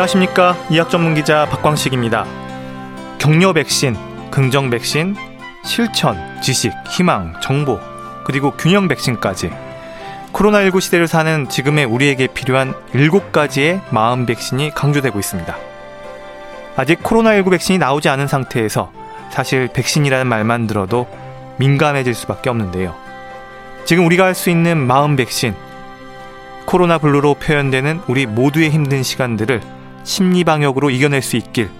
안녕하십니까 이학 전문 기자 박광식입니다. 격려 백신, 긍정 백신, 실천, 지식, 희망, 정보, 그리고 균형 백신까지 코로나19 시대를 사는 지금의 우리에게 필요한 7가지의 마음 백신이 강조되고 있습니다. 아직 코로나19 백신이 나오지 않은 상태에서 사실 백신이라는 말만 들어도 민감해질 수밖에 없는데요. 지금 우리가 할 수 있는 마음 백신, 코로나 블루로 표현되는 우리 모두의 힘든 시간들을 심리 방역으로 이겨낼 수 있길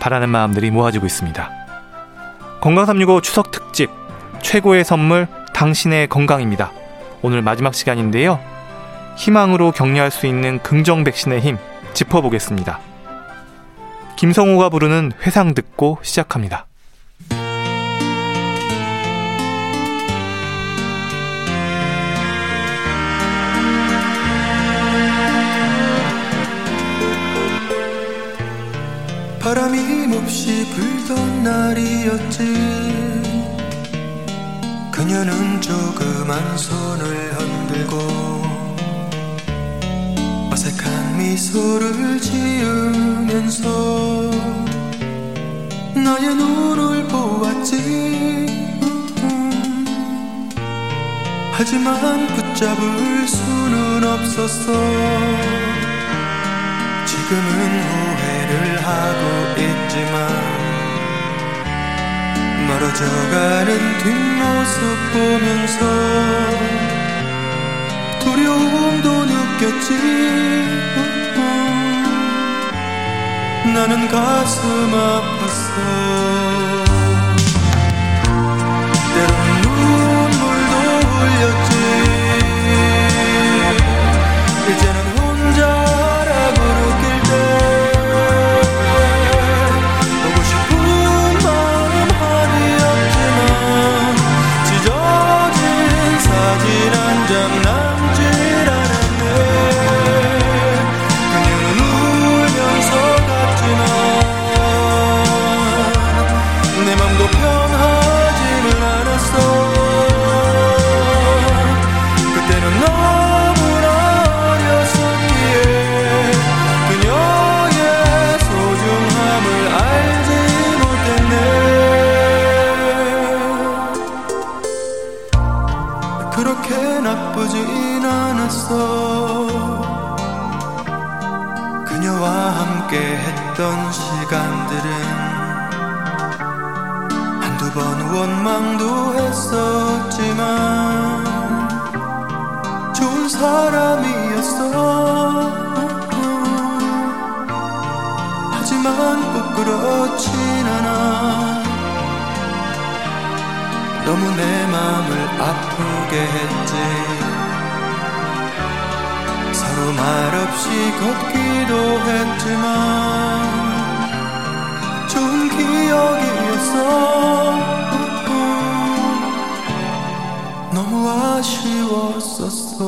바라는 마음들이 모아지고 있습니다. 건강 365 추석 특집 최고의 선물 당신의 건강입니다. 오늘 마지막 시간인데요. 희망으로 격려할 수 있는 긍정 백신의 힘 짚어보겠습니다. 김성호가 부르는 회상 듣고 시작합니다. 몹시 불던 날이었지. 그녀는 조그만 손을 흔들고 어색한 미소를 지으면서 나의 눈을 보았지. 하지만 붙잡을 수는 없었어. 지금은 후회를 하고 있지만 멀어져가는 뒷모습 보면서 두려움도 느꼈지. 나는 가슴 아팠어 사람이었어. 하지만 꼭 그렇진 않아. 너무 내 맘을 아프게 했지. 서로 말없이 걷기도 했지만 좋은 기억이었어 너무 아쉬웠었어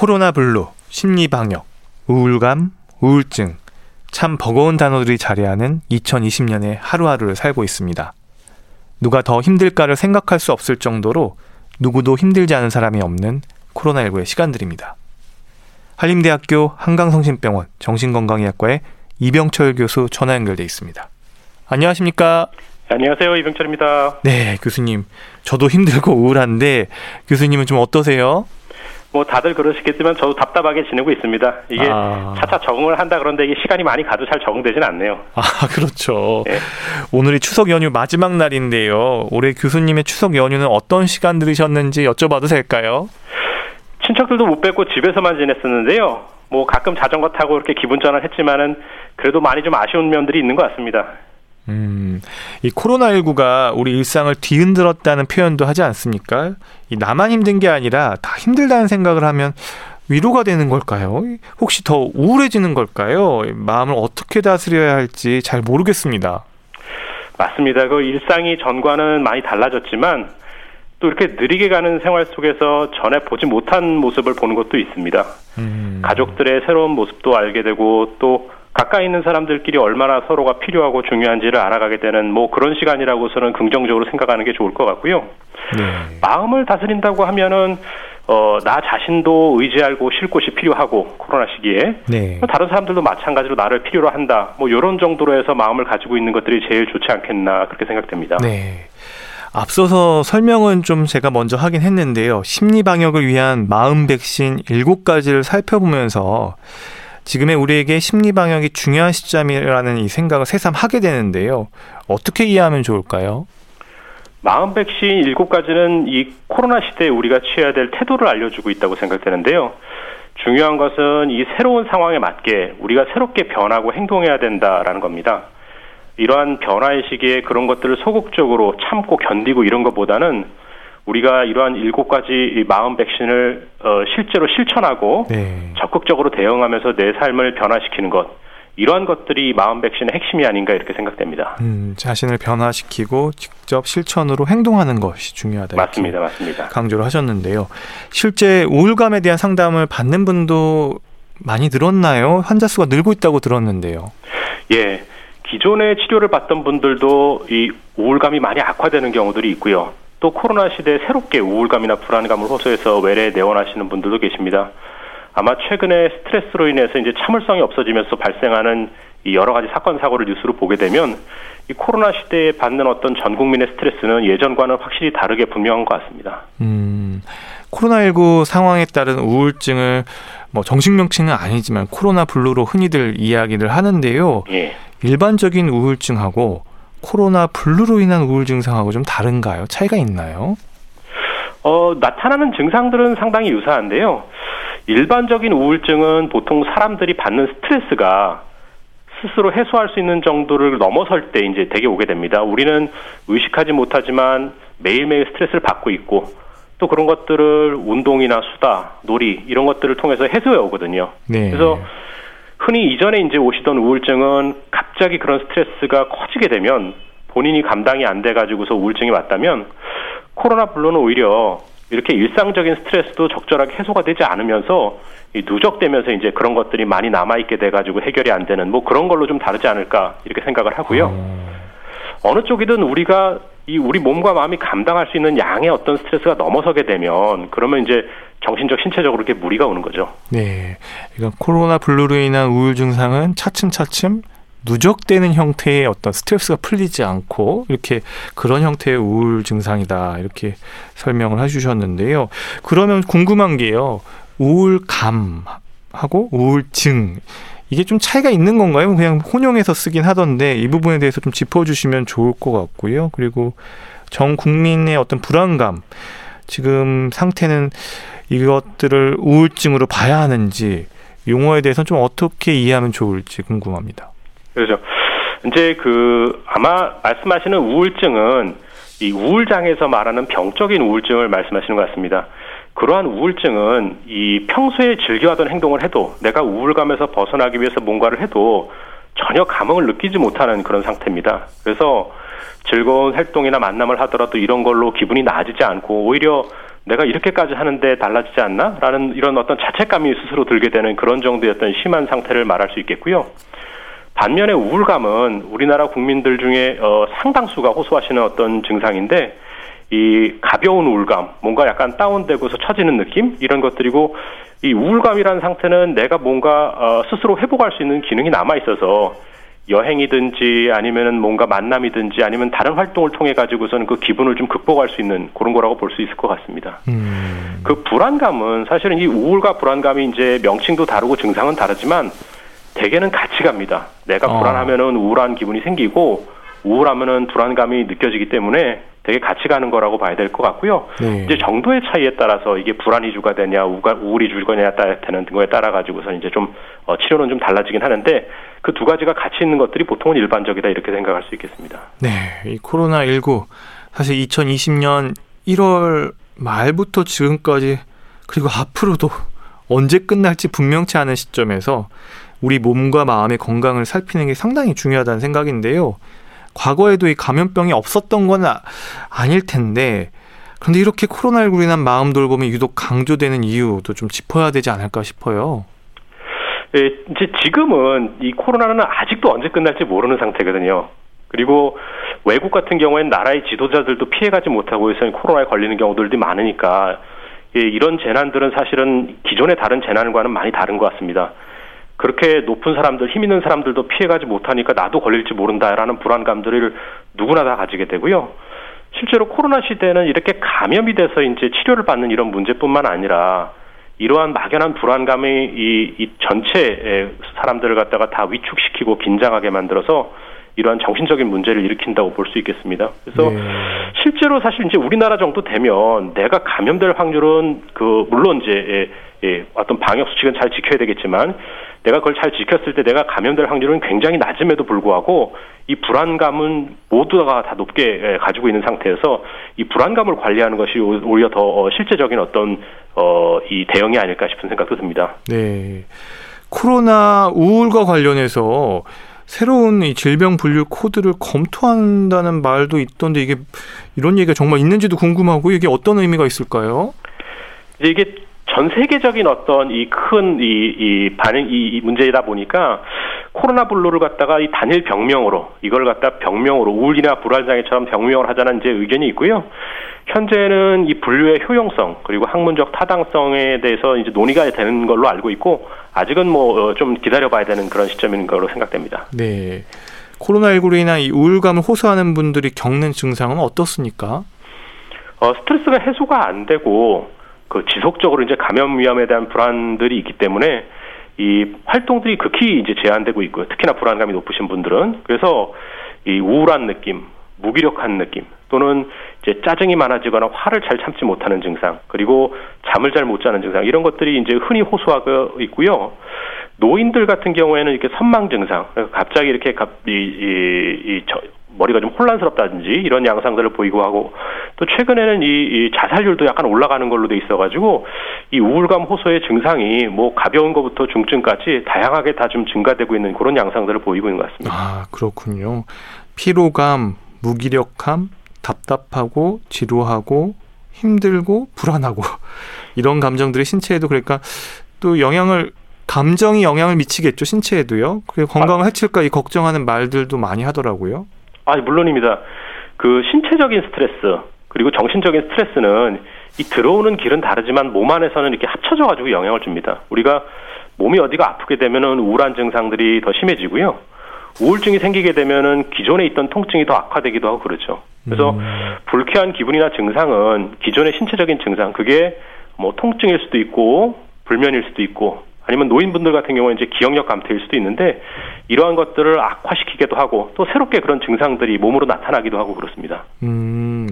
코로나 블루 심리 방역, 우울감, 우울증, 참 버거운 단어들이 자리하는 2020년의 하루하루를 살고 있습니다. 누가 더 힘들까를 생각할 수 없을 정도로 누구도 힘들지 않은 사람이 없는 코로나19의 시간들입니다. 한림대학교 한강성심병원 정신건강의학과의 이병철 교수 전화 연결돼 있습니다. 안녕하십니까? 안녕하세요. 이병철입니다. 네, 교수님. 저도 힘들고 우울한데 교수님은 좀 어떠세요? 뭐 다들 그러시겠지만 저도 답답하게 지내고 있습니다. 이게 아... 차차 적응을 한다 그런데 이게 시간이 많이 가도 잘 적응되진 않네요. 아 그렇죠. 네. 오늘이 추석 연휴 마지막 날인데요. 올해 교수님의 추석 연휴는 어떤 시간 들으셨는지 여쭤봐도 될까요? 친척들도 못 뵙고 집에서만 지냈었는데요. 뭐 가끔 자전거 타고 이렇게 기분 전환 했지만은 그래도 많이 좀 아쉬운 면들이 있는 것 같습니다. 음, 이 코로나19가 우리 일상을 뒤흔들었다는 표현도 하지 않습니까? 이 나만 힘든 게 아니라 다 힘들다는 생각을 하면 위로가 되는 걸까요? 혹시 더 우울해지는 걸까요? 마음을 어떻게 다스려야 할지 잘 모르겠습니다. 맞습니다. 그 일상이 전과는 많이 달라졌지만 또 이렇게 느리게 가는 생활 속에서 전에 보지 못한 모습을 보는 것도 있습니다. 음. 가족들의 새로운 모습도 알게 되고 또 가까이 있는 사람들끼리 얼마나 서로가 필요하고 중요한지를 알아가게 되는 뭐 그런 시간이라고서는 긍정적으로 생각하는 게 좋을 것 같고요. 네. 마음을 다스린다고 하면은 어, 나 자신도 의지할 곳, 쉴 곳이 필요하고 코로나 시기에 네. 뭐 다른 사람들도 마찬가지로 나를 필요로 한다. 뭐 이런 정도로 해서 마음을 가지고 있는 것들이 제일 좋지 않겠나 그렇게 생각됩니다. 네. 앞서서 설명은 좀 제가 먼저 하긴 했는데요. 심리 방역을 위한 마음 백신 7가지를 살펴보면서 지금의 우리에게 심리 방역이 중요한 시점이라는 이 생각을 새삼 하게 되는데요. 어떻게 이해하면 좋을까요? 마음 백신 일곱 가지는 이 코로나 시대에 우리가 취해야 될 태도를 알려주고 있다고 생각되는데요. 중요한 것은 이 새로운 상황에 맞게 우리가 새롭게 변하고 행동해야 된다라는 겁니다. 이러한 변화의 시기에 그런 것들을 소극적으로 참고 견디고 이런 것보다는 우리가 이러한 일곱 가지 마음 백신을 어, 실제로 실천하고 네. 적극적으로 대응하면서 내 삶을 변화시키는 것 이러한 것들이 마음 백신의 핵심이 아닌가 이렇게 생각됩니다. 음, 자신을 변화시키고 직접 실천으로 행동하는 것이 중요하다. 맞습니다, 맞습니다. 강조를 하셨는데요. 실제 우울감에 대한 상담을 받는 분도 많이 늘었나요? 환자 수가 늘고 있다고 들었는데요. 예. 기존에 치료를 받던 분들도 이 우울감이 많이 악화되는 경우들이 있고요. 또 코로나 시대에 새롭게 우울감이나 불안감을 호소해서 외래에 내원하시는 분들도 계십니다. 아마 최근에 스트레스로 인해서 이제 참을성이 없어지면서 발생하는 이 여러 가지 사건 사고를 뉴스로 보게 되면 이 코로나 시대에 받는 어떤 전 국민의 스트레스는 예전과는 확실히 다르게 분명한 것 같습니다. 음, 코로나19 상황에 따른 우울증을 뭐 정식 명칭은 아니지만 코로나 블루로 흔히들 이야기를 하는데요. 예. 일반적인 우울증하고 코로나 블루로 인한 우울 증상하고 좀 다른가요? 차이가 있나요? 어, 나타나는 증상들은 상당히 유사한데요. 일반적인 우울증은 보통 사람들이 받는 스트레스가 스스로 해소할 수 있는 정도를 넘어설 때 이제 되게 오게 됩니다. 우리는 의식하지 못하지만 매일매일 스트레스를 받고 있고 또 그런 것들을 운동이나 수다, 놀이 이런 것들을 통해서 해소해 오거든요. 네. 그래서 흔히 이전에 이제 오시던 우울증은 갑자기 그런 스트레스가 커지게 되면 본인이 감당이 안 돼 가지고서 우울증이 왔다면 코로나 블루는 오히려 이렇게 일상적인 스트레스도 적절하게 해소가 되지 않으면서 이 누적되면서 이제 그런 것들이 많이 남아 있게 돼 가지고 해결이 안 되는 뭐 그런 걸로 좀 다르지 않을까 이렇게 생각을 하고요. 어... 어느 쪽이든 우리가 이 우리 몸과 마음이 감당할 수 있는 양의 어떤 스트레스가 넘어서게 되면 그러면 이제 정신적 신체적으로 이렇게 무리가 오는 거죠. 네. 그러니까 코로나 블루로 인한 우울 증상은 차츰차츰 누적되는 형태의 어떤 스트레스가 풀리지 않고 이렇게 그런 형태의 우울 증상이다 이렇게 설명을 해주셨는데요. 그러면 궁금한 게요. 우울감하고 우울증 이게 좀 차이가 있는 건가요? 그냥 혼용해서 쓰긴 하던데 이 부분에 대해서 좀 짚어주시면 좋을 것 같고요. 그리고 전 국민의 어떤 불안감 지금 상태는 이것들을 우울증으로 봐야 하는지 용어에 대해서 좀 어떻게 이해하면 좋을지 궁금합니다. 그렇죠. 이제 그 아마 말씀하시는 우울증은 이 우울장에서 말하는 병적인 우울증을 말씀하시는 것 같습니다. 그러한 우울증은 이 평소에 즐겨하던 행동을 해도 내가 우울감에서 벗어나기 위해서 뭔가를 해도 전혀 감흥을 느끼지 못하는 그런 상태입니다. 그래서 즐거운 활동이나 만남을 하더라도 이런 걸로 기분이 나아지지 않고 오히려 내가 이렇게까지 하는데 달라지지 않나? 라는 이런 어떤 자책감이 스스로 들게 되는 그런 정도의 어떤 심한 상태를 말할 수 있겠고요. 반면에 우울감은 우리나라 국민들 중에 어, 상당수가 호소하시는 어떤 증상인데 이 가벼운 우울감, 뭔가 약간 다운되고서 처지는 느낌 이런 것들이고 이 우울감이라는 상태는 내가 뭔가 어, 스스로 회복할 수 있는 기능이 남아 있어서 여행이든지 아니면은 뭔가 만남이든지 아니면 다른 활동을 통해 가지고서는 그 기분을 좀 극복할 수 있는 그런 거라고 볼 수 있을 것 같습니다. 음. 그 불안감은 사실은 이 우울과 불안감이 이제 명칭도 다르고 증상은 다르지만 대개는 같이 갑니다. 내가 어. 불안하면은 우울한 기분이 생기고 우울하면은 불안감이 느껴지기 때문에 되게 같이 가는 거라고 봐야 될 것 같고요. 네. 이제 정도의 차이에 따라서 이게 불안 이 주가 되냐, 우울이 주거냐 되는 거에 따라 가지고서 이제 좀 어, 치료는 좀 달라지긴 하는데 그 두 가지가 같이 있는 것들이 보통은 일반적이다 이렇게 생각할 수 있겠습니다. 네, 이 코로나 19 사실 2020년 1월 말부터 지금까지 그리고 앞으로도 언제 끝날지 분명치 않은 시점에서 우리 몸과 마음의 건강을 살피는 게 상당히 중요하다는 생각인데요. 과거에도 이 감염병이 없었던 건 아, 아닐 텐데 그런데 이렇게 코로나19로 인한 마음 돌봄이 유독 강조되는 이유도 좀 짚어야 되지 않을까 싶어요. 예, 이제 지금은 이 코로나는 아직도 언제 끝날지 모르는 상태거든요. 그리고 외국 같은 경우에는 나라의 지도자들도 피해가지 못하고 있어 코로나에 걸리는 경우들도 많으니까 예, 이런 재난들은 사실은 기존의 다른 재난과는 많이 다른 것 같습니다. 그렇게 높은 사람들, 힘 있는 사람들도 피해가지 못하니까 나도 걸릴지 모른다라는 불안감들을 누구나 다 가지게 되고요. 실제로 코로나 시대는 이렇게 감염이 돼서 이제 치료를 받는 이런 문제뿐만 아니라 이러한 막연한 불안감이 이, 이 전체 사람들을 갖다가 다 위축시키고 긴장하게 만들어서 이러한 정신적인 문제를 일으킨다고 볼 수 있겠습니다. 그래서 네. 실제로 사실 이제 우리나라 정도 되면 내가 감염될 확률은 그 물론 이제 예, 예, 어떤 방역 수칙은 잘 지켜야 되겠지만 내가 그걸 잘 지켰을 때 내가 감염될 확률은 굉장히 낮음에도 불구하고 이 불안감은 모두가 다 높게 예, 가지고 있는 상태에서 이 불안감을 관리하는 것이 오히려 더 어, 실제적인 어떤 어, 이 대응이 아닐까 싶은 생각도 듭니다. 네. 코로나 우울과 관련해서 새로운 이 질병 분류 코드를 검토한다는 말도 있던데 이게 이런 얘기가 정말 있는지도 궁금하고 이게 어떤 의미가 있을까요? 이게 전 세계적인 어떤 이 큰이 이 반응 이, 이 문제이다 보니까 코로나 블루를 갖다가 이 단일 병명으로 이걸 갖다 병명으로 우울이나 불안 장애처럼 병명을 하자는 이제 의견이 있고요. 현재는 이 분류의 효용성 그리고 학문적 타당성에 대해서 이제 논의가 되는 걸로 알고 있고 아직은 뭐좀 어, 기다려봐야 되는 그런 시점인 걸로 생각됩니다. 네. 코로나19로 인한 이 우울감을 호소하는 분들이 겪는 증상은 어떻습니까? 어, 스트레스가 해소가 안 되고 그 지속적으로 이제 감염 위험에 대한 불안들이 있기 때문에 이 활동들이 극히 이제 제한되고 있고요. 특히나 불안감이 높으신 분들은 그래서 이 우울한 느낌, 무기력한 느낌 또는 이제 짜증이 많아지거나 화를 잘 참지 못하는 증상 그리고 잠을 잘 못 자는 증상 이런 것들이 이제 흔히 호소하고 있고요. 노인들 같은 경우에는 이렇게 선망 증상 갑자기 이렇게 갑, 이, 이, 이 저, 머리가 좀 혼란스럽다든지 이런 양상들을 보이고 하고 또 최근에는 이, 이 자살률도 약간 올라가는 걸로 돼 있어가지고 이 우울감 호소의 증상이 뭐 가벼운 것부터 중증까지 다양하게 다 좀 증가되고 있는 그런 양상들을 보이고 있는 것 같습니다. 아 그렇군요. 피로감, 무기력함, 답답하고 지루하고 힘들고 불안하고 이런 감정들이 신체에도 그러니까 또 영향을 감정이 영향을 미치겠죠 신체에도요. 그리고 건강을 해칠까 이 걱정하는 말들도 많이 하더라고요. 아, 물론입니다. 그 신체적인 스트레스 그리고 정신적인 스트레스는 이 들어오는 길은 다르지만 몸 안에서는 이렇게 합쳐져 가지고 영향을 줍니다. 우리가 몸이 어디가 아프게 되면은 우울한 증상들이 더 심해지고요. 우울증이 생기게 되면은 기존에 있던 통증이 더 악화되기도 하고 그렇죠. 그래서 음. 불쾌한 기분이나 증상은 기존의 신체적인 증상, 그게 뭐 통증일 수도 있고 불면일 수도 있고 아니면 노인분들 같은 경우는 이제 기억력 감퇴일 수도 있는데 이러한 것들을 악화시키기도 하고 또 새롭게 그런 증상들이 몸으로 나타나기도 하고 그렇습니다. 음.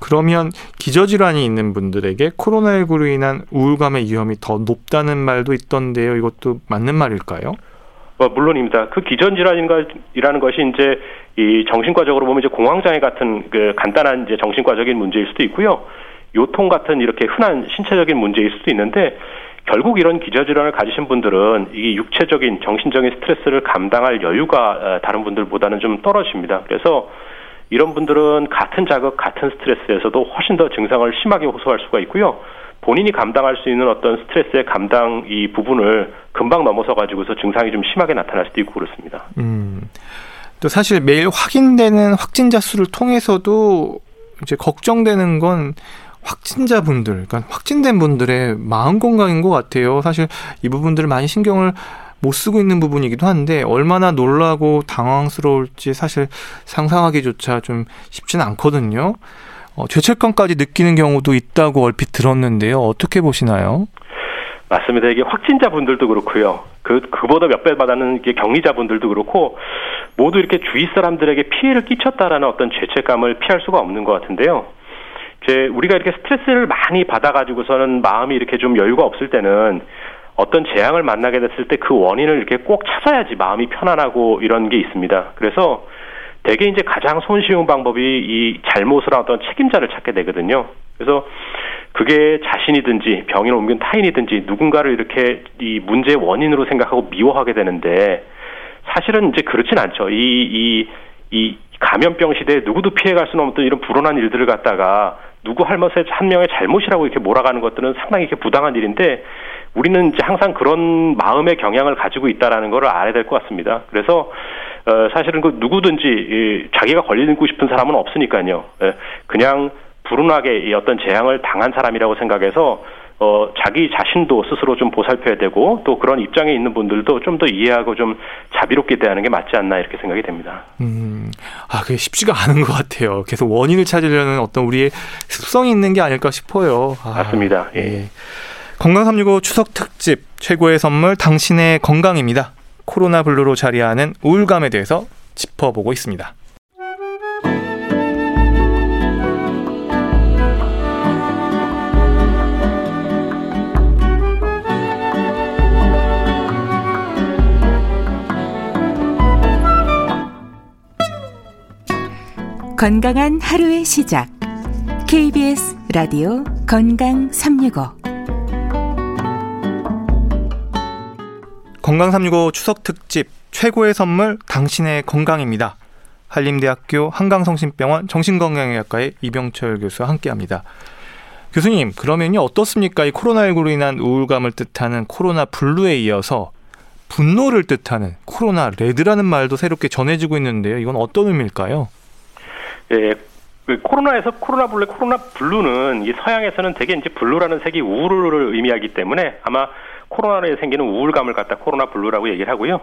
그러면 기저질환이 있는 분들에게 코로나19로 인한 우울감의 위험이 더 높다는 말도 있던데요. 이것도 맞는 말일까요? 어, 물론입니다. 그 기전질환이라는 것이 이제 이 정신과적으로 보면 이제 공황장애 같은 그 간단한 이제 정신과적인 문제일 수도 있고요. 요통 같은 이렇게 흔한 신체적인 문제일 수도 있는데 결국 이런 기저질환을 가지신 분들은 이 육체적인 정신적인 스트레스를 감당할 여유가 어, 다른 분들보다는 좀 떨어집니다. 그래서 이런 분들은 같은 자극, 같은 스트레스에서도 훨씬 더 증상을 심하게 호소할 수가 있고요. 본인이 감당할 수 있는 어떤 스트레스의 감당 이 부분을 금방 넘어서 가지고서 증상이 좀 심하게 나타날 수도 있고 그렇습니다. 음. 또 사실 매일 확인되는 확진자 수를 통해서도 이제 걱정되는 건 확진자분들, 그러니까 확진된 분들의 마음 건강인 것 같아요. 사실 이 부분들을 많이 신경을 못 쓰고 있는 부분이기도 한데 얼마나 놀라고 당황스러울지 사실 상상하기조차 좀 쉽지는 않거든요. 어, 죄책감까지 느끼는 경우도 있다고 얼핏 들었는데요. 어떻게 보시나요? 맞습니다. 이게 확진자분들도 그렇고요. 그 그보다 몇 배 받는 이게 격리자분들도 그렇고 모두 이렇게 주위 사람들에게 피해를 끼쳤다라는 어떤 죄책감을 피할 수가 없는 것 같은데요. 이제 우리가 이렇게 스트레스를 많이 받아가지고서는 마음이 이렇게 좀 여유가 없을 때는 어떤 재앙을 만나게 됐을 때 그 원인을 이렇게 꼭 찾아야지 마음이 편안하고 이런 게 있습니다. 그래서 대개 이제 가장 손쉬운 방법이 이 잘못을 한 어떤 책임자를 찾게 되거든요. 그래서 그게 자신이든지 병인을 옮긴 타인이든지 누군가를 이렇게 이 문제의 원인으로 생각하고 미워하게 되는데 사실은 이제 그렇진 않죠. 이, 이, 이 감염병 시대에 누구도 피해갈 수는 없던 이런 불온한 일들을 갖다가 누구 할머니의 한 명의 잘못이라고 이렇게 몰아가는 것들은 상당히 이렇게 부당한 일인데 우리는 이제 항상 그런 마음의 경향을 가지고 있다라는 것을 알아야 될 것 같습니다. 그래서 어, 사실은 그 누구든지 이, 자기가 걸리고 싶은 사람은 없으니까요. 예, 그냥 불운하게 이 어떤 재앙을 당한 사람이라고 생각해서 어, 자기 자신도 스스로 좀 보살펴야 되고 또 그런 입장에 있는 분들도 좀 더 이해하고 좀 자비롭게 대하는 게 맞지 않나 이렇게 생각이 됩니다. 음, 아, 그게 쉽지가 않은 것 같아요. 계속 원인을 찾으려는 어떤 우리의 습성이 있는 게 아닐까 싶어요. 아, 맞습니다. 예. 예. 건강 365 추석 특집 최고의 선물 당신의 건강입니다. 코로나 블루로 자리하는 우울감에 대해서 짚어보고 있습니다. 건강한 하루의 시작. KBS 라디오 건강 365. 건강 365 추석 특집 최고의 선물 당신의 건강입니다. 한림대학교 한강성심병원 정신건강의학과의 이병철 교수와 함께합니다. 교수님, 그러면요 어떻습니까? 이 코로나19로 인한 우울감을 뜻하는 코로나 블루에 이어서 분노를 뜻하는 코로나 레드라는 말도 새롭게 전해지고 있는데요. 이건 어떤 의미일까요? 예, 그 코로나에서 코로나 블루, 코로나 블루는 이 서양에서는 되게 이제 블루라는 색이 우울을 의미하기 때문에 아마 코로나로 생기는 우울감을 갖다 코로나 블루라고 얘기를 하고요.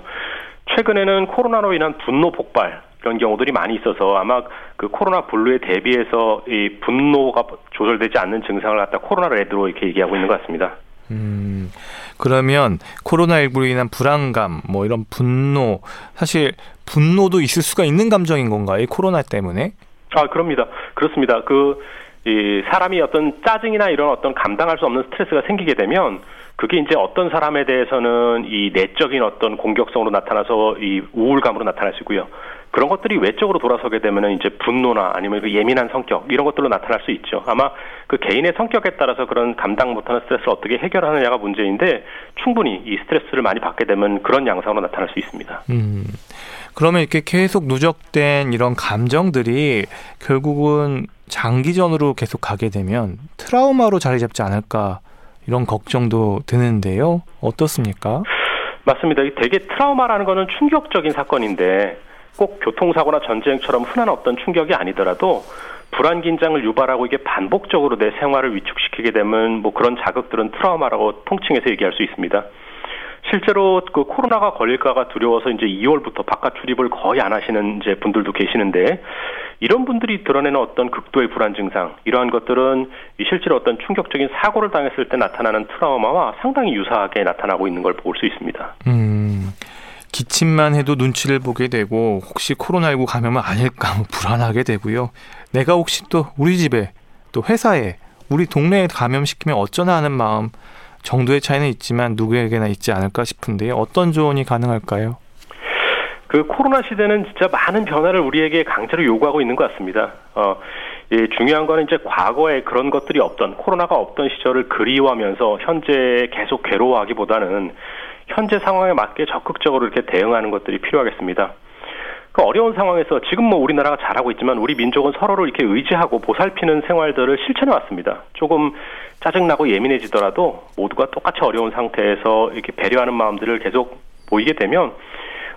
최근에는 코로나로 인한 분노 폭발 이런 경우들이 많이 있어서 아마 그 코로나 블루에 대비해서 이 분노가 조절되지 않는 증상을 갖다 코로나 레드로 이렇게 얘기하고 있는 것 같습니다. 음, 그러면 코로나19로 인한 불안감, 뭐 이런 분노, 사실 분노도 있을 수가 있는 감정인 건가요? 이 코로나 때문에? 아, 그럽니다. 그렇습니다. 그, 이 사람이 어떤 짜증이나 이런 어떤 감당할 수 없는 스트레스가 생기게 되면 그게 이제 어떤 사람에 대해서는 이 내적인 어떤 공격성으로 나타나서 이 우울감으로 나타날 수 있고요. 그런 것들이 외적으로 돌아서게 되면은 이제 분노나 아니면 그 예민한 성격 이런 것들로 나타날 수 있죠. 아마 그 개인의 성격에 따라서 그런 감당 못하는 스트레스를 어떻게 해결하느냐가 문제인데 충분히 이 스트레스를 많이 받게 되면 그런 양상으로 나타날 수 있습니다. 음. 그러면 이렇게 계속 누적된 이런 감정들이 결국은 장기전으로 계속 가게 되면 트라우마로 자리 잡지 않을까 이런 걱정도 드는데요. 어떻습니까? 맞습니다. 되게 트라우마라는 거는 충격적인 사건인데 꼭 교통사고나 전쟁처럼 흔한 어떤 충격이 아니더라도 불안 긴장을 유발하고 이게 반복적으로 내 생활을 위축시키게 되면 뭐 그런 자극들은 트라우마라고 통칭해서 얘기할 수 있습니다. 실제로 그 코로나가 걸릴까가 두려워서 이제 2월부터 바깥 출입을 거의 안 하시는 이제 분들도 계시는데 이런 분들이 드러내는 어떤 극도의 불안 증상 이러한 것들은 실제로 어떤 충격적인 사고를 당했을 때 나타나는 트라우마와 상당히 유사하게 나타나고 있는 걸 볼 수 있습니다. 음. 기침만 해도 눈치를 보게 되고 혹시 코로나19 감염은 아닐까 불안하게 되고요. 내가 혹시 또 우리 집에 또 회사에 우리 동네에 감염시키면 어쩌나 하는 마음 정도의 차이는 있지만 누구에게나 있지 않을까 싶은데요. 어떤 조언이 가능할까요? 그 코로나 시대는 진짜 많은 변화를 우리에게 강제로 요구하고 있는 것 같습니다. 어, 예, 중요한 거는 이제 과거에 그런 것들이 없던 코로나가 없던 시절을 그리워하면서 현재 계속 괴로워하기보다는 현재 상황에 맞게 적극적으로 이렇게 대응하는 것들이 필요하겠습니다. 그 어려운 상황에서 지금 뭐 우리나라가 잘하고 있지만 우리 민족은 서로를 이렇게 의지하고 보살피는 생활들을 실천해 왔습니다. 조금 짜증나고 예민해지더라도 모두가 똑같이 어려운 상태에서 이렇게 배려하는 마음들을 계속 보이게 되면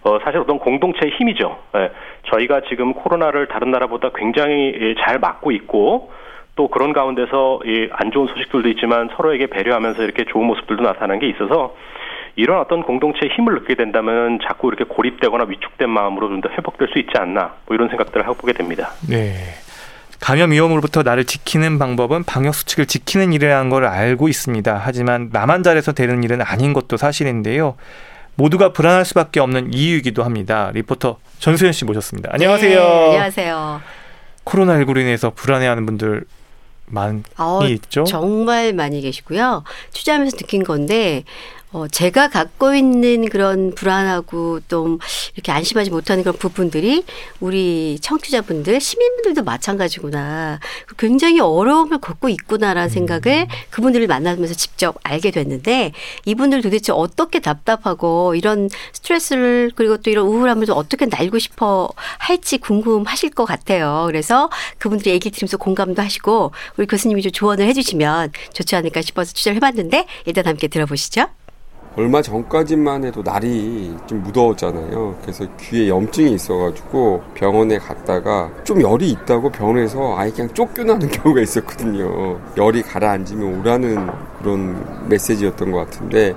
어, 사실 어떤 공동체의 힘이죠. 예, 저희가 지금 코로나를 다른 나라보다 굉장히 예, 잘 막고 있고 또 그런 가운데서 이 안 좋은 소식들도 있지만 서로에게 배려하면서 이렇게 좋은 모습들도 나타나는 게 있어서 이런 어떤 공동체의 힘을 느끼게 된다면 자꾸 이렇게 고립되거나 위축된 마음으로 좀 더 회복될 수 있지 않나 뭐 이런 생각들을 해보게 됩니다. 네. 감염 위험으로부터 나를 지키는 방법은 방역 수칙을 지키는 일이라는 걸 알고 있습니다. 하지만 나만 잘해서 되는 일은 아닌 것도 사실인데요. 모두가 불안할 수밖에 없는 이유이기도 합니다. 리포터 전수현 씨 모셨습니다. 안녕하세요. 네, 안녕하세요. 코로나19로 인해서 불안해하는 분들 많이 어, 있죠. 정말 많이 계시고요. 취재하면서 느낀 건데 어, 제가 갖고 있는 그런 불안하고 좀 이렇게 안심하지 못하는 그런 부분들이 우리 청취자분들, 시민분들도 마찬가지구나. 굉장히 어려움을 겪고 있구나라는 생각을 그분들을 만나면서 직접 알게 됐는데 이분들 도대체 어떻게 답답하고 이런 스트레스를 그리고 또 이런 우울함을 좀 어떻게 날고 싶어 할지 궁금하실 것 같아요. 그래서 그분들의 얘기 들으면서 공감도 하시고 우리 교수님이 좀 조언을 해주시면 좋지 않을까 싶어서 취재를 해봤는데 일단 함께 들어보시죠. 얼마 전까지만 해도 날이 좀 무더웠잖아요. 그래서 귀에 염증이 있어가지고 병원에 갔다가 좀 열이 있다고 병원에서 아예 그냥 쫓겨나는 경우가 있었거든요. 열이 가라앉으면 오라는 그런 메시지였던 것 같은데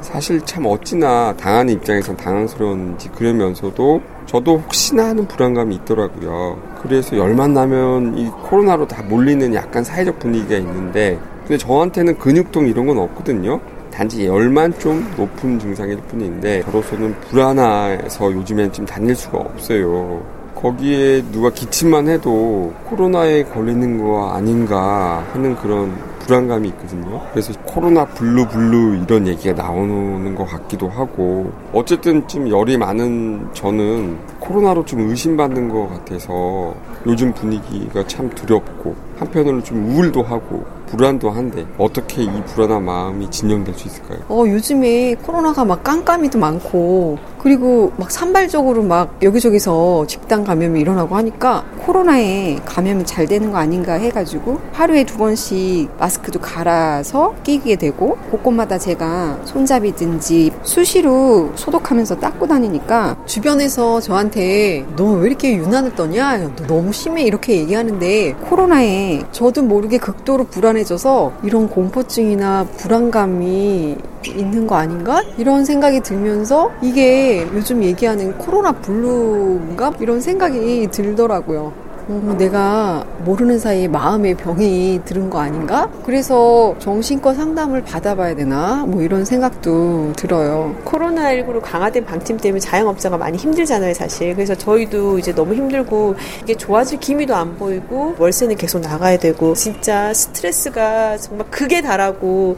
사실 참 어찌나 당하는 입장에선 당황스러운지 그러면서도 저도 혹시나 하는 불안감이 있더라고요. 그래서 열만 나면 이 코로나로 다 몰리는 약간 사회적 분위기가 있는데 근데 저한테는 근육통 이런 건 없거든요. 단지 열만 좀 높은 증상일 뿐인데 저로서는 불안해서 요즘엔 좀 다닐 수가 없어요. 거기에 누가 기침만 해도 코로나에 걸리는 거 아닌가 하는 그런 불안감이 있거든요. 그래서 코로나 블루 블루 이런 얘기가 나오는 것 같기도 하고 어쨌든 좀 열이 많은 저는 코로나로 좀 의심받는 것 같아서 요즘 분위기가 참 두렵고 한편으로는 좀 우울도 하고 불안도 한데 어떻게 이 불안한 마음이 진정될 수 있을까요? 어, 요즘에 코로나가 막 깜깜이도 많고 그리고 막 산발적으로 막 여기저기서 집단 감염이 일어나고 하니까 코로나에 감염이 잘 되는 거 아닌가 해가지고 하루에 두 번씩 크도 갈아서 끼게 되고 곳곳마다 제가 손잡이든지 수시로 소독하면서 닦고 다니니까 주변에서 저한테 너 왜 이렇게 유난을 떠냐? 너 너무 심해 이렇게 얘기하는데 코로나에 저도 모르게 극도로 불안해져서 이런 공포증이나 불안감이 있는 거 아닌가? 이런 생각이 들면서 이게 요즘 얘기하는 코로나 블루인가? 이런 생각이 들더라고요. 어, 내가 모르는 사이에 마음의 병이 들은 거 아닌가? 그래서 정신과 상담을 받아봐야 되나? 뭐 이런 생각도 들어요. 코로나19로 강화된 방침 때문에 자영업자가 많이 힘들잖아요, 사실. 그래서 저희도 이제 너무 힘들고 이게 좋아질 기미도 안 보이고 월세는 계속 나가야 되고 진짜 스트레스가 정말 극에 달하고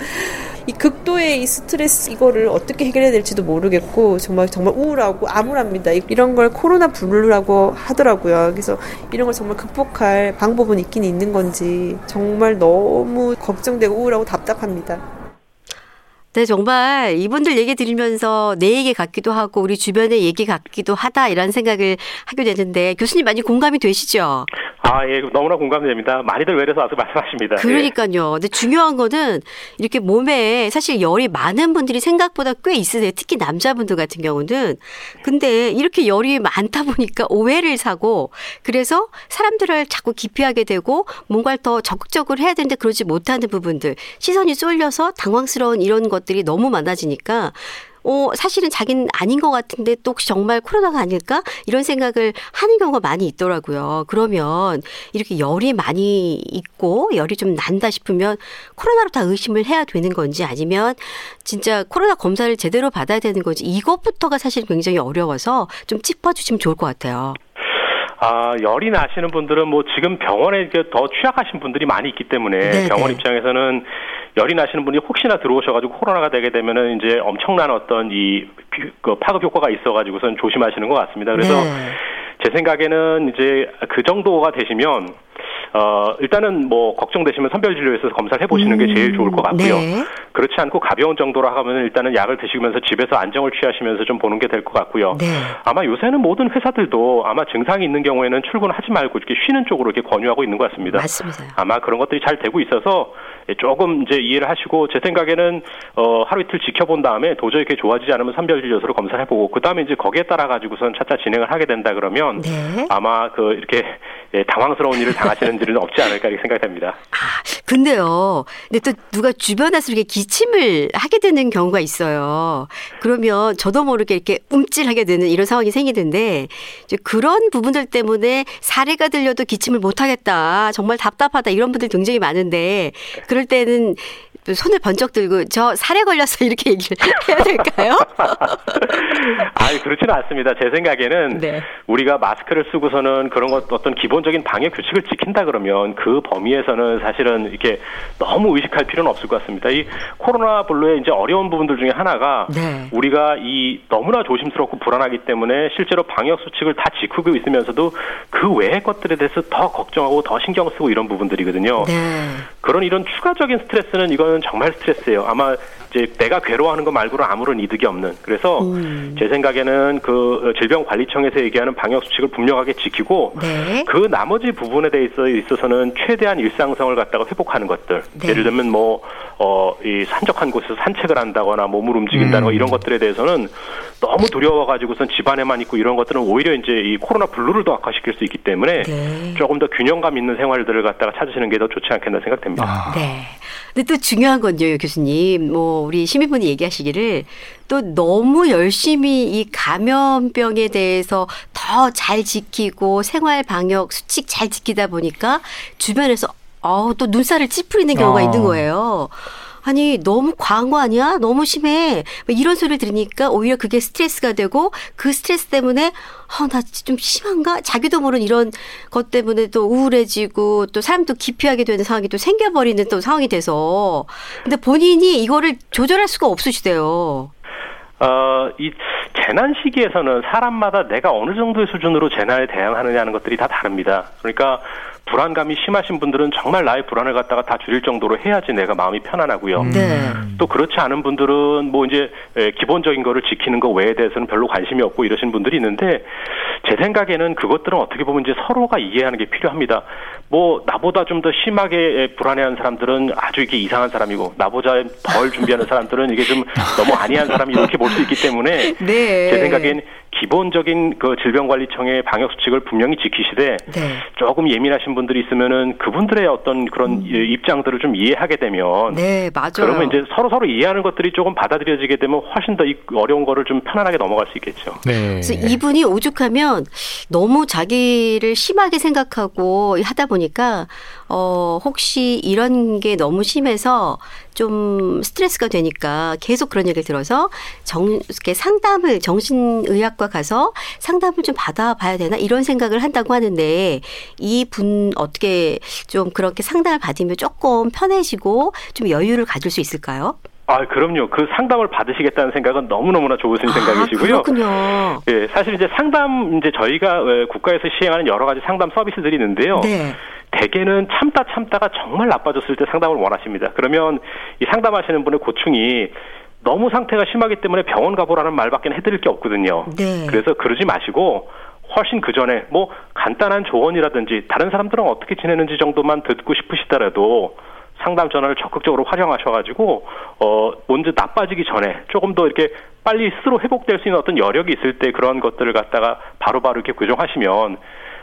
이 극도의 이 스트레스 이거를 어떻게 해결해야 될지도 모르겠고 정말 정말 우울하고 암울합니다. 이런 걸 코로나 블루라고 하더라고요. 그래서 이런 걸 정말 극복할 방법은 있긴 있는 건지 정말 너무 걱정되고 우울하고 답답합니다. 네, 정말 이분들 얘기 들으면서 내 얘기 같기도 하고 우리 주변의 얘기 같기도 하다 이런 생각을 하게 되는데 교수님 많이 공감이 되시죠? 아, 예, 너무나 공감됩니다. 많이들 외래서 와서 말씀하십니다. 그러니까요. 근데 중요한 거는 이렇게 몸에 사실 열이 많은 분들이 생각보다 꽤 있으세요. 특히 남자분들 같은 경우는. 근데 이렇게 열이 많다 보니까 오해를 사고 그래서 사람들을 자꾸 기피하게 되고 뭔가를 더 적극적으로 해야 되는데 그러지 못하는 부분들 시선이 쏠려서 당황스러운 이런 것 들이 너무 많아지니까 어, 사실은 자기는 아닌 것 같은데 또 혹시 정말 코로나가 아닐까? 이런 생각을 하는 경우가 많이 있더라고요. 그러면 이렇게 열이 많이 있고 열이 좀 난다 싶으면 코로나로 다 의심을 해야 되는 건지 아니면 진짜 코로나 검사를 제대로 받아야 되는 건지 이것부터가 사실 굉장히 어려워서 좀 짚어주시면 좋을 것 같아요. 아, 열이 나시는 분들은 뭐 지금 병원에 더 취약하신 분들이 많이 있기 때문에 네네. 병원 입장에서는 열이 나시는 분이 혹시나 들어오셔가지고 코로나가 되게 되면은 이제 엄청난 어떤 이 그 파급 효과가 있어가지고선 조심하시는 것 같습니다. 그래서 네. 제 생각에는 이제 그 정도가 되시면 어, 일단은 뭐 걱정되시면 선별진료에서 검사를 해보시는 게 제일 좋을 것 같고요. 네. 그렇지 않고 가벼운 정도로 하면 일단은 약을 드시면서 집에서 안정을 취하시면서 좀 보는 게 될 것 같고요. 네. 아마 요새는 모든 회사들도 아마 증상이 있는 경우에는 출근하지 말고 이렇게 쉬는 쪽으로 이렇게 권유하고 있는 것 같습니다. 맞습니다. 아마 그런 것들이 잘 되고 있어서 조금 이제 이해를 하시고 제 생각에는 어 하루 이틀 지켜본 다음에 도저히 이렇게 좋아지지 않으면 선별 진료소로 검사를 해보고 그 다음에 이제 거기에 따라 가지고선 차차 진행을 하게 된다 그러면 네. 아마 그 이렇게 예, 당황스러운 일을 당하시는 일은 없지 않을까 이렇게 생각됩니다. 아, 근데요. 근데 또 누가 주변에서 이렇게 기침을 하게 되는 경우가 있어요. 그러면 저도 모르게 이렇게 움찔하게 되는 이런 상황이 생기는데 이제 그런 부분들 때문에 사례가 들려도 기침을 못 하겠다. 정말 답답하다. 이런 분들 굉장히 많은데 그럴 때는 손을 번쩍 들고 저 살에 걸려서 이렇게 얘기를 해야 될까요? 아니 그렇지는 않습니다. 제 생각에는 네. 우리가 마스크를 쓰고서는 그런 것 어떤 기본적인 방역 규칙을 지킨다 그러면 그 범위에서는 사실은 이렇게 너무 의식할 필요는 없을 것 같습니다. 이 코로나 블루의 이제 어려운 부분들 중에 하나가 네. 우리가 이 너무나 조심스럽고 불안하기 때문에 실제로 방역 수칙을 다 지키고 있으면서도 그 외의 것들에 대해서 더 걱정하고 더 신경 쓰고 이런 부분들이거든요. 네. 그런 이런 추가적인 스트레스는 이 거는 정말 스트레스예요. 아마 이제 내가 괴로워하는 것 말고는 아무런 이득이 없는. 그래서 음. 제 생각에는 그 질병관리청에서 얘기하는 방역 수칙을 분명하게 지키고 네. 그 나머지 부분에 대해서 있어서는 최대한 일상성을 갖다가 회복하는 것들. 네. 예를 들면 뭐 어 이 산적한 곳에서 산책을 한다거나 몸을 움직인다거나 음. 이런 것들에 대해서는 너무 두려워 가지고선 집안에만 있고 이런 것들은 오히려 이제 이 코로나 블루를 더 악화시킬 수 있기 때문에 네. 조금 더 균형감 있는 생활들을 갖다가 찾으시는 게 더 좋지 않겠나 생각됩니다. 아, 네. 근데 또 중요한 건요, 교수님. 뭐, 우리 시민분이 얘기하시기를 또 너무 열심히 이 감염병에 대해서 더 잘 지키고 생활 방역 수칙 잘 지키다 보니까 주변에서 어우, 또 눈살을 찌푸리는 경우가 아. 있는 거예요. 아니 너무 과한 거 아니야? 너무 심해. 뭐 이런 소리를 들으니까 오히려 그게 스트레스가 되고 그 스트레스 때문에 아, 나좀 심한가? 자기도 모르는 이런 것 때문에 또 우울해지고 또 사람도 기피하게 되는 상황이 또 생겨버리는 또 상황이 돼서 근데 본인이 이거를 조절할 수가 없으시대요. 어, 이 재난 시기에서는 사람마다 내가 어느 정도의 수준으로 재난에 대응하느냐는 것들이 다 다릅니다. 그러니까 불안감이 심하신 분들은 정말 나의 불안을 갖다가 다 줄일 정도로 해야지 내가 마음이 편안하고요. 네. 또 그렇지 않은 분들은 뭐 이제 에, 기본적인 거를 지키는 거 외에 대해서는 별로 관심이 없고 이러신 분들이 있는데 제 생각에는 그것들은 어떻게 보면 이제 서로가 이해하는 게 필요합니다. 뭐 나보다 좀 더 심하게 에, 불안해하는 사람들은 아주 이게 이상한 사람이고 나보다 덜 준비하는 사람들은 이게 좀 너무 아니한 사람이 이렇게 볼 수 있기 때문에 네. 제 생각엔 기본적인 그 질병관리청의 방역 수칙을 분명히 지키시되 네. 조금 예민하신 분들이 있으면은 그분들의 어떤 그런 예, 입장들을 좀 이해하게 되면 음. 네, 맞아요. 그러면 이제 서로 서로 이해하는 것들이 조금 받아들여지게 되면 훨씬 더이 어려운 거를 좀 편안하게 넘어갈 수 있겠죠. 네. 그래서 이분이 오죽하면 너무 자기를 심하게 생각하고 하다 보니까 어 혹시 이런 게 너무 심해서 좀 스트레스가 되니까 계속 그런 얘기를 들어서 정 이렇게 상담을 정신의학과 가서 상담을 좀 받아봐야 되나 이런 생각을 한다고 하는데 이 분 어떻게 좀 그렇게 상담을 받으면 조금 편해지고 좀 여유를 가질 수 있을까요? 아, 그럼요. 그 상담을 받으시겠다는 생각은 너무너무나 좋으신 생각이시고요. 아, 그렇군요. 예, 사실 이제 상담 이제 저희가 어, 국가에서 시행하는 여러 가지 상담 서비스들이 있는데요. 네. 대개는 참다 참다가 정말 나빠졌을 때 상담을 원하십니다. 그러면 이 상담하시는 분의 고충이 너무 상태가 심하기 때문에 병원 가보라는 말밖에 해드릴 게 없거든요. 네. 그래서 그러지 마시고 훨씬 그 전에 뭐 간단한 조언이라든지 다른 사람들은 어떻게 지내는지 정도만 듣고 싶으시더라도 상담 전화를 적극적으로 활용하셔가지고 어 먼저 나빠지기 전에 조금 더 이렇게 빨리 스스로 회복될 수 있는 어떤 여력이 있을 때 그런 것들을 갖다가 바로바로 이렇게 교정하시면 어,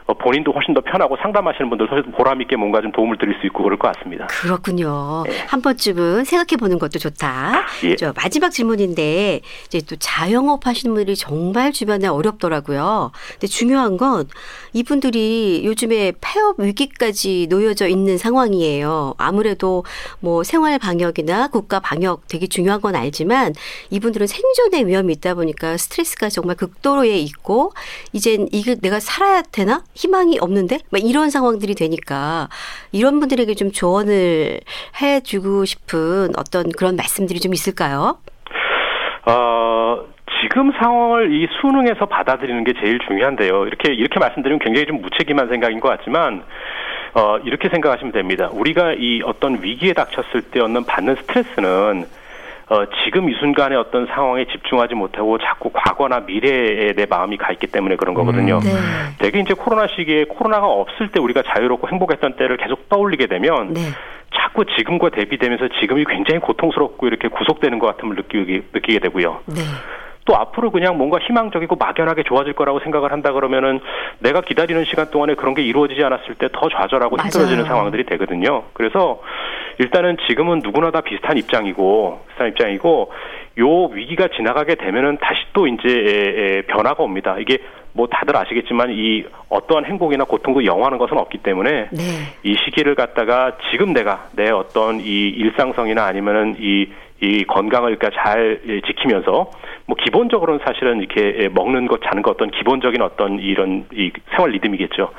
본인도 훨씬 더 편하고 상담하시는 분들 보람 있게 뭔가 좀 도움을 드릴 수 있고 그럴 것 같습니다. 그렇군요. 한 번쯤은 생각해 보는 것도 좋다. 예. 저 마지막 질문인데 이제 또 자영업 하시는 분들이 정말 주변에 어렵더라고요. 근데 중요한 건 이분들이 요즘에 폐업 위기까지 놓여져 있는 상황이에요. 아무래도 뭐 생활 방역이나 국가 방역 되게 중요한 건 알지만 이분들은 생존의 위험이 있다 보니까 스트레스가 정말 극도로에 있고 이젠 이게 내가 살아야 되나? 희망이 없는데? 막 이런 상황들이 되니까 이런 분들에게 좀 조언을 해주고 싶은 어떤 그런 말씀들이 좀 있을까요? 어, 지금 상황을 이 수능에서 받아들이는 게 제일 중요한데요. 이렇게 이렇게 말씀드리면 굉장히 좀 무책임한 생각인 것 같지만 어, 이렇게 생각하시면 됩니다. 우리가 이 어떤 위기에 닥쳤을 때 얻는 받는 스트레스는 어, 지금 이 순간의 어떤 상황에 집중하지 못하고 자꾸 과거나 미래에 내 마음이 가 있기 때문에 그런 거거든요. 네. 되게 이제 코로나 시기에 코로나가 없을 때 우리가 자유롭고 행복했던 때를 계속 떠올리게 되면 네. 자꾸 지금과 대비되면서 지금이 굉장히 고통스럽고 이렇게 구속되는 것 같음을 느끼게, 느끼게 되고요. 네. 또 앞으로 그냥 뭔가 희망적이고 막연하게 좋아질 거라고 생각을 한다 그러면은 내가 기다리는 시간 동안에 그런 게 이루어지지 않았을 때 더 좌절하고 맞아요. 힘들어지는 상황들이 되거든요. 그래서 일단은 지금은 누구나 다 비슷한 입장이고 비슷한 입장이고 요 위기가 지나가게 되면은 다시 또 이제 에, 에, 변화가 옵니다. 이게 뭐 다들 아시겠지만 이 어떠한 행복이나 고통도 영원한 것은 없기 때문에 네. 이 시기를 갖다가 지금 내가 내 어떤 이 일상성이나 아니면은 이, 이 건강을 그러니까 잘 예, 지키면서 뭐 기본적으로는 사실은 이렇게 예, 먹는 것, 자는 것 어떤 기본적인 어떤 이런 이 생활 리듬이겠죠.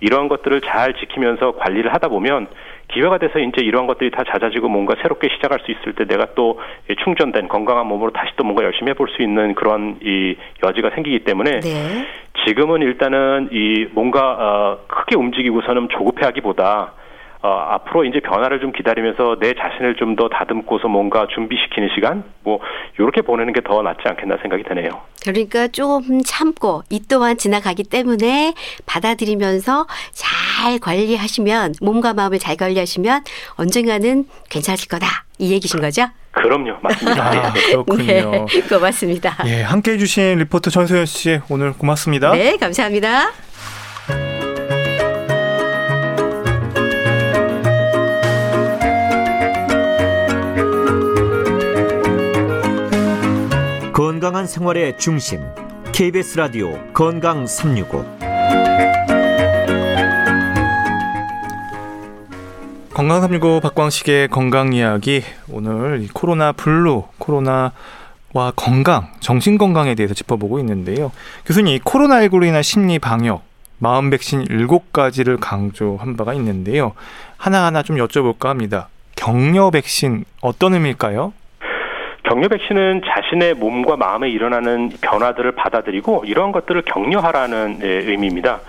이러한 것들을 잘 지키면서 관리를 하다 보면 기회가 돼서 이제 이러한 것들이 다 잦아지고 뭔가 새롭게 시작할 수 있을 때 내가 또 예, 충전된 건강한 몸으로 다시 또 뭔가 열심히 해볼 수 있는 그런 이 여지가 생기기 때문에 네. 지금은 일단은 이 뭔가 어, 크게 움직이고서는 조급해하기보다 어, 앞으로 이제 변화를 좀 기다리면서 내 자신을 좀 더 다듬고서 뭔가 준비시키는 시간 뭐 이렇게 보내는 게 더 낫지 않겠나 생각이 드네요. 그러니까 좀 참고 이 또한 지나가기 때문에 받아들이면서 잘 관리하시면 몸과 마음을 잘 관리하시면 언젠가는 괜찮을 거다 이 얘기신 거죠? 그럼요, 맞습니다. 아, 네. 그렇군요. 네, 고맙습니다. 예, 함께 해 주신 리포터 전소연 씨 오늘 고맙습니다. 네, 감사합니다. 건강한 생활의 중심 KBS 라디오 건강 365 건강 365 박광식의 건강 이야기 오늘 이 코로나 블루 코로나 와 건강 정신 건강에 대해서 짚어보고 있는데요. 교수님 이 코로나19로 인한 심리 방역 마음 백신 7가지를 강조한 바가 있는데요. 하나하나 좀 여쭤볼까 합니다. 격려 백신 어떤 의미일까요? 격려 백신은 자신의 몸과 마음에 일어나는 변화들을 받아들이고 이러한 것들을 격려하라는 예, 의미입니다.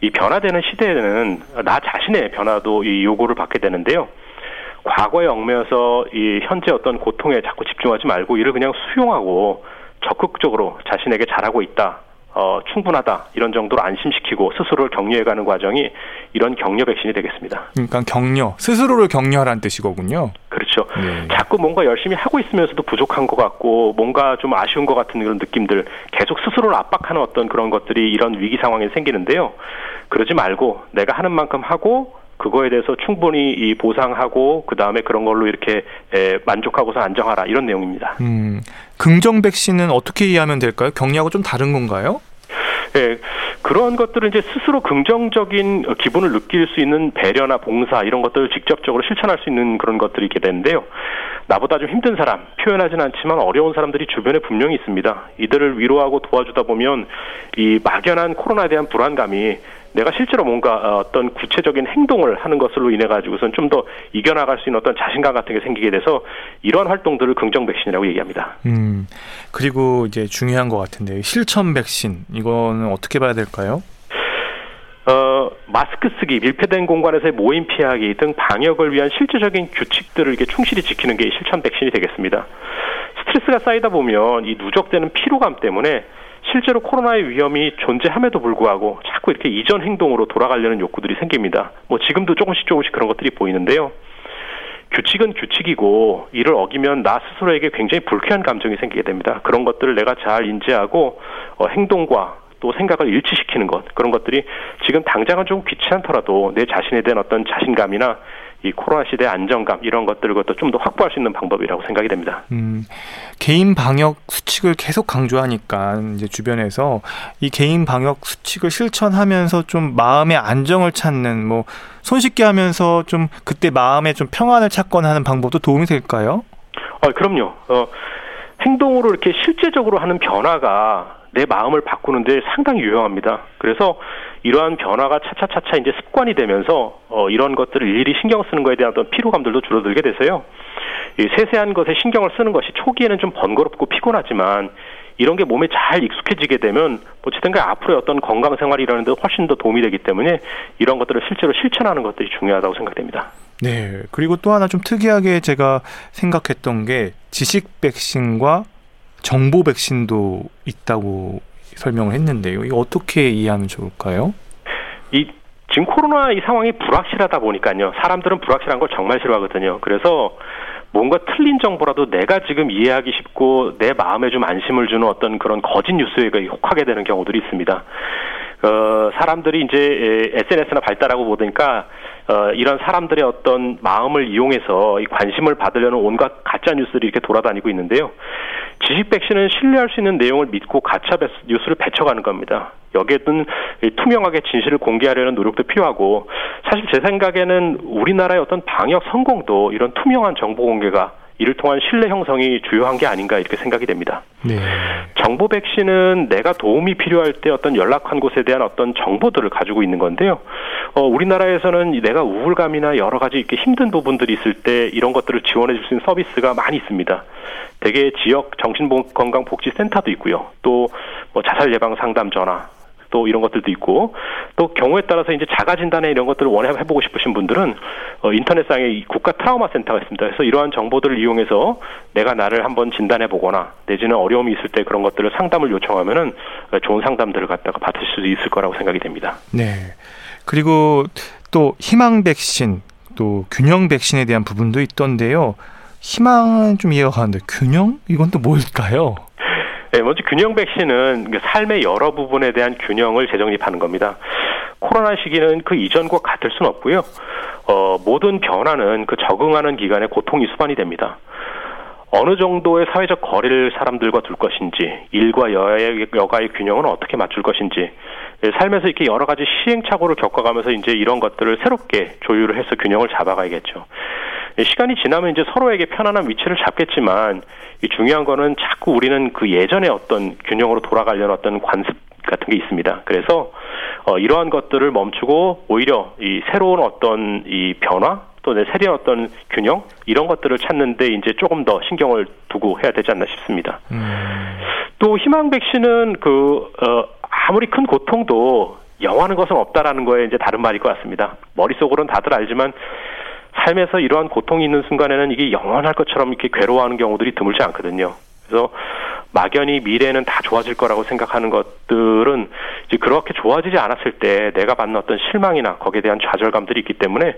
이 변화되는 시대에는 나 자신의 변화도 이 요구를 받게 되는데요. 과거에 얽매여서 이 현재 어떤 고통에 자꾸 집중하지 말고 이를 그냥 수용하고 적극적으로 자신에게 잘하고 있다. 어, 충분하다. 이런 정도로 안심시키고 스스로를 격려해가는 과정이 이런 격려 백신이 되겠습니다. 그러니까 격려 스스로를 격려하라는 뜻이거군요. 그렇죠. 네. 자꾸 뭔가 열심히 하고 있으면서도 부족한 것 같고 뭔가 좀 아쉬운 것 같은 그런 느낌들 계속 스스로를 압박하는 어떤 그런 것들이 이런 위기 상황에 생기는데요. 그러지 말고 내가 하는 만큼 하고 그거에 대해서 충분히 이 보상하고 그 다음에 그런 걸로 이렇게 에, 만족하고서 안정하라 이런 내용입니다. 음, 긍정 백신은 어떻게 이해하면 될까요? 격려하고 좀 다른 건가요? 예, 그런 것들은 이제 스스로 긍정적인 어, 기분을 느낄 수 있는 배려나 봉사 이런 것들을 직접적으로 실천할 수 있는 그런 것들이 있게 되는데요. 나보다 좀 힘든 사람, 표현하진 않지만 어려운 사람들이 주변에 분명히 있습니다. 이들을 위로하고 도와주다 보면 이 막연한 코로나에 대한 불안감이 내가 실제로 뭔가 어, 어떤 구체적인 행동을 하는 것으로 인해 가지고선 좀 더 이겨나갈 수 있는 어떤 자신감 같은 게 생기게 돼서 이러한 활동들을 긍정 백신이라고 얘기합니다. 음, 그리고 이제 중요한 것 같은데 실천 백신 이거는 어떻게 봐야 될까요? 어, 마스크 쓰기, 밀폐된 공간에서의 모임 피하기 등 방역을 위한 실제적인 규칙들을 이렇게 충실히 지키는 게 실천 백신이 되겠습니다. 스트레스가 쌓이다 보면 이 누적되는 피로감 때문에 실제로 코로나의 위험이 존재함에도 불구하고 자꾸 이렇게 이전 행동으로 돌아가려는 욕구들이 생깁니다. 뭐 지금도 조금씩 조금씩 그런 것들이 보이는데요. 규칙은 규칙이고 이를 어기면 나 스스로에게 굉장히 불쾌한 감정이 생기게 됩니다. 그런 것들을 내가 잘 인지하고 어, 행동과 또 생각을 일치시키는 것 그런 것들이 지금 당장은 좀 귀찮더라도 내 자신에 대한 어떤 자신감이나 이 코로나 시대의 안정감 이런 것들을 것도 좀더 확보할 수 있는 방법이라고 생각이 됩니다. 음, 개인 방역 수칙을 계속 강조하니까 이제 주변에서 이 개인 방역 수칙을 실천하면서 좀 마음의 안정을 찾는 뭐 손쉽게 하면서 좀 그때 마음에 좀 평안을 찾거나 하는 방법도 도움이 될까요? 어, 그럼요. 어, 행동으로 이렇게 실제적으로 하는 변화가 내 마음을 바꾸는데 상당히 유용합니다. 그래서 이러한 변화가 차차차차 이제 습관이 되면서 어, 이런 것들을 일일이 신경 쓰는 거에 대한 어떤 피로감들도 줄어들게 돼서요. 이 세세한 것에 신경을 쓰는 것이 초기에는 좀 번거롭고 피곤하지만 이런 게 몸에 잘 익숙해지게 되면 어쨌든 간 앞으로의 어떤 건강 생활이라는 데 훨씬 더 도움이 되기 때문에 이런 것들을 실제로 실천하는 것들이 중요하다고 생각됩니다. 네. 그리고 또 하나 좀 특이하게 제가 생각했던 게 지식 백신과 정보 백신도 있다고 설명을 했는데요. 이거 어떻게 이해하면 좋을까요? 이 지금 코로나 이 상황이 불확실하다 보니까요. 사람들은 불확실한 걸 정말 싫어하거든요. 그래서 뭔가 틀린 정보라도 내가 지금 이해하기 쉽고 내 마음에 좀 안심을 주는 어떤 그런 거짓 뉴스에 혹하게 되는 경우들이 있습니다. 어, 사람들이 이제 SNS나 발달하고 보니까 어, 이런 사람들의 어떤 마음을 이용해서 이 관심을 받으려는 온갖 가짜 뉴스들이 이렇게 돌아다니고 있는데요. 지식 백신은 신뢰할 수 있는 내용을 믿고 가짜 뉴스를 배쳐가는 겁니다. 여기에는 투명하게 진실을 공개하려는 노력도 필요하고 사실 제 생각에는 우리나라의 어떤 방역 성공도 이런 투명한 정보 공개가 이를 통한 신뢰 형성이 주요한 게 아닌가 이렇게 생각이 됩니다. 네. 정보 백신은 내가 도움이 필요할 때 어떤 연락한 곳에 대한 어떤 정보들을 가지고 있는 건데요. 어, 우리나라에서는 내가 우울감이나 여러 가지 이렇게 힘든 부분들이 있을 때 이런 것들을 지원해 줄 수 있는 서비스가 많이 있습니다. 대개 지역 정신건강복지센터도 있고요. 또 뭐 자살 예방 상담 전화, 또 이런 것들도 있고 또 경우에 따라서 이제 자가 진단에 이런 것들을 원해 해보고 싶으신 분들은 어, 인터넷상에 국가 트라우마 센터가 있습니다. 그래서 이러한 정보들을 이용해서 내가 나를 한번 진단해 보거나 내지는 어려움이 있을 때 그런 것들을 상담을 요청하면은 좋은 상담들을 갖다가 받을 수 있을 거라고 생각이 됩니다. 네. 그리고 또 희망 백신 또 균형 백신에 대한 부분도 있던데요. 희망은 좀 이해가 가는데 균형 이건 또 뭘까요? 네, 먼저 균형 백신은 그 삶의 여러 부분에 대한 균형을 재정립하는 겁니다. 코로나 시기는 그 이전과 같을 수는 없고요. 어, 모든 변화는 그 적응하는 기간에 고통이 수반이 됩니다. 어느 정도의 사회적 거리를 사람들과 둘 것인지, 일과 여의, 여가의 균형은 어떻게 맞출 것인지, 예, 삶에서 이렇게 여러 가지 시행착오를 겪어가면서 이제 이런 것들을 새롭게 조율을 해서 균형을 잡아가야겠죠. 예, 시간이 지나면 이제 서로에게 편안한 위치를 잡겠지만 이 중요한 거는 자꾸 우리는 그 예전의 어떤 균형으로 돌아가려는 어떤 관습 같은 게 있습니다. 그래서 어, 이러한 것들을 멈추고 오히려 이 새로운 어떤 이 변화 또 새로운 어떤 균형 이런 것들을 찾는데 이제 조금 더 신경을 두고 해야 되지 않나 싶습니다. 음. 또 희망 백신은 그 어, 아무리 큰 고통도 영하는 것은 없다라는 거에 이제 다른 말일 것 같습니다. 머릿속으로는 다들 알지만 삶에서 이러한 고통이 있는 순간에는 이게 영원할 것처럼 이렇게 괴로워하는 경우들이 드물지 않거든요. 그래서 막연히 미래는 다 좋아질 거라고 생각하는 것들은 이제 그렇게 좋아지지 않았을 때 내가 받는 어떤 실망이나 거기에 대한 좌절감들이 있기 때문에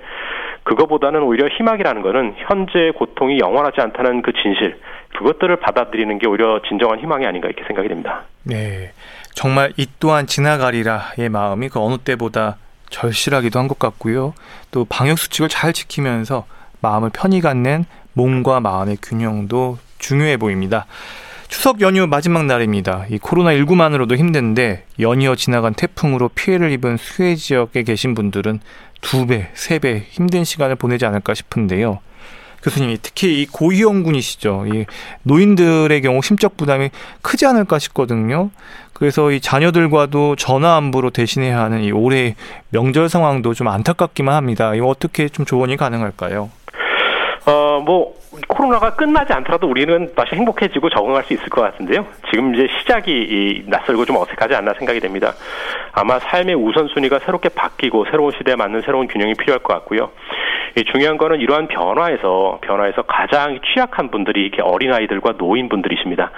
그거보다는 오히려 희망이라는 거는 현재의 고통이 영원하지 않다는 그 진실 그것들을 받아들이는 게 오히려 진정한 희망이 아닌가 이렇게 생각이 됩니다. 네. 정말 이 또한 지나가리라의 마음이 그 어느 때보다 절실하기도 한 것 같고요. 또 방역 수칙을 잘 지키면서 마음을 편히 갖는 몸과 마음의 균형도 중요해 보입니다. 추석 연휴 마지막 날입니다. 이 코로나19만으로도 힘든데 연이어 지나간 태풍으로 피해를 입은 수해 지역에 계신 분들은 두 배, 세 배 힘든 시간을 보내지 않을까 싶은데요. 교수님이 특히 이 고위험군이시죠. 이 노인들의 경우 심적 부담이 크지 않을까 싶거든요. 그래서 이 자녀들과도 전화 안부로 대신해야 하는 이 올해 명절 상황도 좀 안타깝기만 합니다. 이거 어떻게 좀 조언이 가능할까요? 어, 뭐 코로나가 끝나지 않더라도 우리는 다시 행복해지고 적응할 수 있을 것 같은데요. 지금 이제 시작이 낯설고 좀 어색하지 않나 생각이 됩니다. 아마 삶의 우선순위가 새롭게 바뀌고 새로운 시대에 맞는 새로운 균형이 필요할 것 같고요. 중요한 거는 이러한 변화에서 변화에서 가장 취약한 분들이 이렇게 어린 아이들과 노인분들이십니다.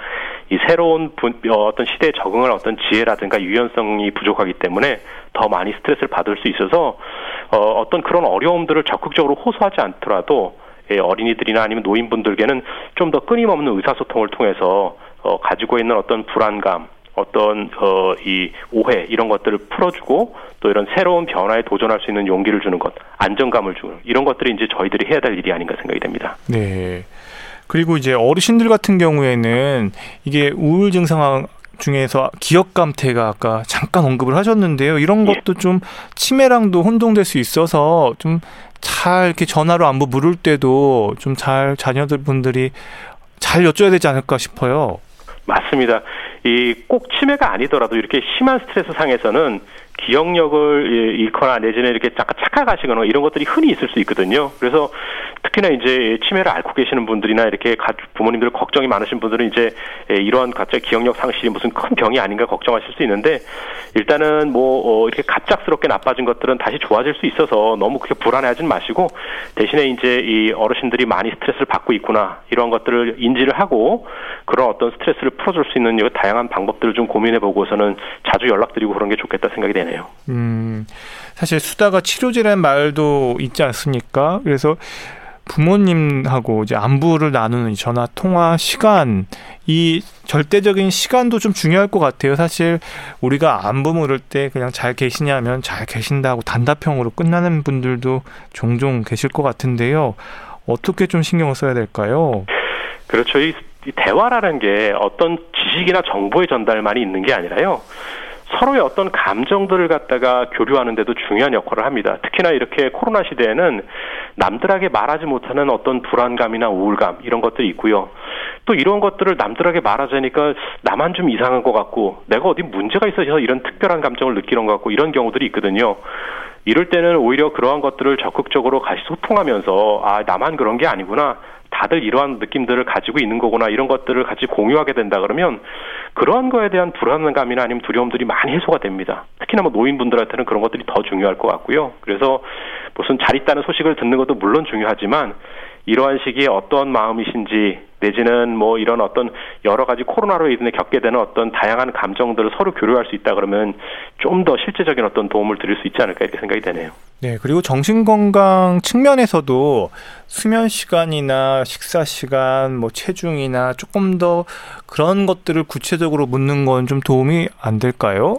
이 새로운 분, 어, 어떤 시대에 적응할 어떤 지혜라든가 유연성이 부족하기 때문에 더 많이 스트레스를 받을 수 있어서 어, 어떤 그런 어려움들을 적극적으로 호소하지 않더라도 예, 어린이들이나 아니면 노인분들께는 좀 더 끊임없는 의사소통을 통해서 어, 가지고 있는 어떤 불안감, 어떤 어, 이 오해 이런 것들을 풀어주고 또 이런 새로운 변화에 도전할 수 있는 용기를 주는 것, 안정감을 주는 이런 것들이 이제 저희들이 해야 될 일이 아닌가 생각이 됩니다. 네. 그리고 이제 어르신들 같은 경우에는 이게 우울 증 상황 중에서 기억 감퇴가 아까 잠깐 언급을 하셨는데요. 이런 예. 것도 예. 좀 치매랑도 혼동될 수 있어서 좀 잘 이렇게 전화로 안부 물을 때도 좀 잘 자녀들 분들이 잘 여쭤야 되지 않을까 싶어요. 맞습니다. 이 꼭 치매가 아니더라도 이렇게 심한 스트레스 상에서는 기억력을 잃거나 내지는 이렇게 잠깐 착각하시거나 이런 것들이 흔히 있을 수 있거든요. 그래서 특히나 이제 치매를 앓고 계시는 분들이나 이렇게 부모님들 걱정이 많으신 분들은 이제 이러한 갑자기 기억력 상실이 무슨 큰 병이 아닌가 걱정하실 수 있는데 일단은 뭐 어, 이렇게 갑작스럽게 나빠진 것들은 다시 좋아질 수 있어서 너무 그렇게 불안해하진 마시고 대신에 이제 이 어르신들이 많이 스트레스를 받고 있구나 이러한 것들을 인지를 하고 그런 어떤 스트레스를 풀어줄 수 있는 다양한 방법들을 좀 고민해 보고서는 자주 연락드리고 그런 게 좋겠다 생각이 되 네요. 음, 사실 수다가 치료제라는 말도 있지 않습니까? 그래서 부모님하고 이제 안부를 나누는 전화 통화 시간 이 절대적인 시간도 좀 중요할 것 같아요. 사실 우리가 안부 물을 때 그냥 잘 계시냐면 잘 계신다고 단답형으로 끝나는 분들도 종종 계실 것 같은데요. 어떻게 좀 신경을 써야 될까요? 그렇죠. 이, 이 대화라는 게 어떤 지식이나 정보의 전달만이 있는 게 아니라요. 서로의 어떤 감정들을 갖다가 교류하는데도 중요한 역할을 합니다. 특히나 이렇게 코로나 시대에는 남들에게 말하지 못하는 어떤 불안감이나 우울감 이런 것들이 있고요. 또 이런 것들을 남들에게 말하자니까 나만 좀 이상한 것 같고 내가 어디 문제가 있어서 이런 특별한 감정을 느끼는 것 같고 이런 경우들이 있거든요. 이럴 때는 오히려 그러한 것들을 적극적으로 같이 소통하면서 아 나만 그런 게 아니구나 다들 이러한 느낌들을 가지고 있는 거구나 이런 것들을 같이 공유하게 된다 그러면 그러한 거에 대한 불안감이나 아니면 두려움들이 많이 해소가 됩니다. 특히나 뭐 노인분들한테는 그런 것들이 더 중요할 것 같고요. 그래서 무슨 잘 있다는 소식을 듣는 것도 물론 중요하지만 이러한 시기에 어떠한 마음이신지 내지는 뭐 이런 어떤 여러 가지 코로나로 인해 겪게 되는 어떤 다양한 감정들을 서로 교류할 수 있다 그러면 좀 더 실제적인 어떤 도움을 드릴 수 있지 않을까 이렇게 생각이 되네요. 네, 그리고 정신 건강 측면에서도 수면 시간이나 식사 시간, 뭐 체중이나 조금 더 그런 것들을 구체적으로 묻는 건 좀 도움이 안 될까요?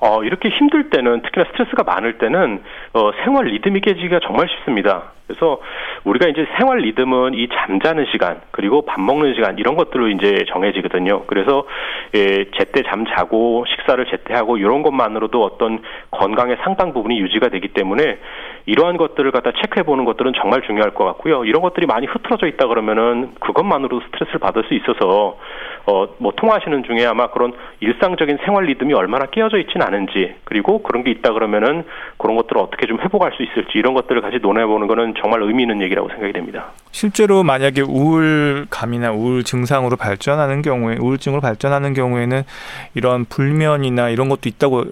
어, 이렇게 힘들 때는 특히나 스트레스가 많을 때는 어, 생활 리듬이 깨지기가 정말 쉽습니다. 그래서 우리가 이제 생활 리듬은 이 잠자는 시간 그리고 밥 먹는 시간 이런 것들로 이제 정해지거든요. 그래서 예, 제때 잠 자고 식사를 제때 하고 이런 것만으로도 어떤 건강의 상당 부분이 유지가 되기 때문에 이러한 것들을 갖다 체크해 보는 것들은 정말 중요할 것 같고요. 이런 것들이 많이 흐트러져 있다 그러면은 그것만으로도 스트레스를 받을 수 있어서 어, 뭐 통화하시는 중에 아마 그런 일상적인 생활 리듬이 얼마나 깨어져 있지는 않은지 그리고 그런 게 있다 그러면은 그런 것들을 어떻게 좀 회복할 수 있을지 이런 것들을 같이 논해 보는 거는 정말 의미 있는 얘기라고 생각이 됩니다. 실제로 만약에 우울감이나 우울 증상으로 발전하는 경우에 우울증으로 발전하는 경우에는 이런 불면이나 이런 것도 있다고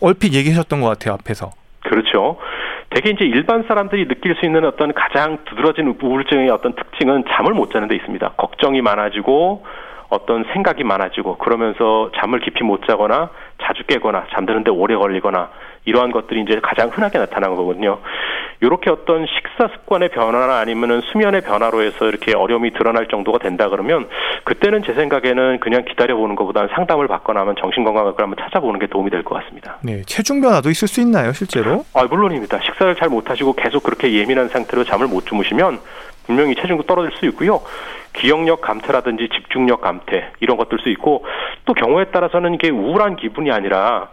얼핏 얘기하셨던 것 같아요 앞에서. 그렇죠. 대개 이제 일반 사람들이 느낄 수 있는 어떤 가장 두드러진 우울증의 어떤 특징은 잠을 못 자는 데 있습니다. 걱정이 많아지고 어떤 생각이 많아지고 그러면서 잠을 깊이 못 자거나 자주 깨거나 잠드는데 오래 걸리거나 이러한 것들이 이제 가장 흔하게 나타나는 거거든요. 이렇게 어떤 식사 습관의 변화나 아니면은 수면의 변화로 해서 이렇게 어려움이 드러날 정도가 된다 그러면 그때는 제 생각에는 그냥 기다려보는 것보다는 상담을 받거나 하면 정신건강학을 한번 찾아보는 게 도움이 될 것 같습니다. 네, 체중 변화도 있을 수 있나요, 실제로? 아, 물론입니다. 식사를 잘 못하시고 계속 그렇게 예민한 상태로 잠을 못 주무시면 분명히 체중도 떨어질 수 있고요. 기억력 감퇴라든지 집중력 감퇴 이런 것들 수 있고 또 경우에 따라서는 이게 우울한 기분이 아니라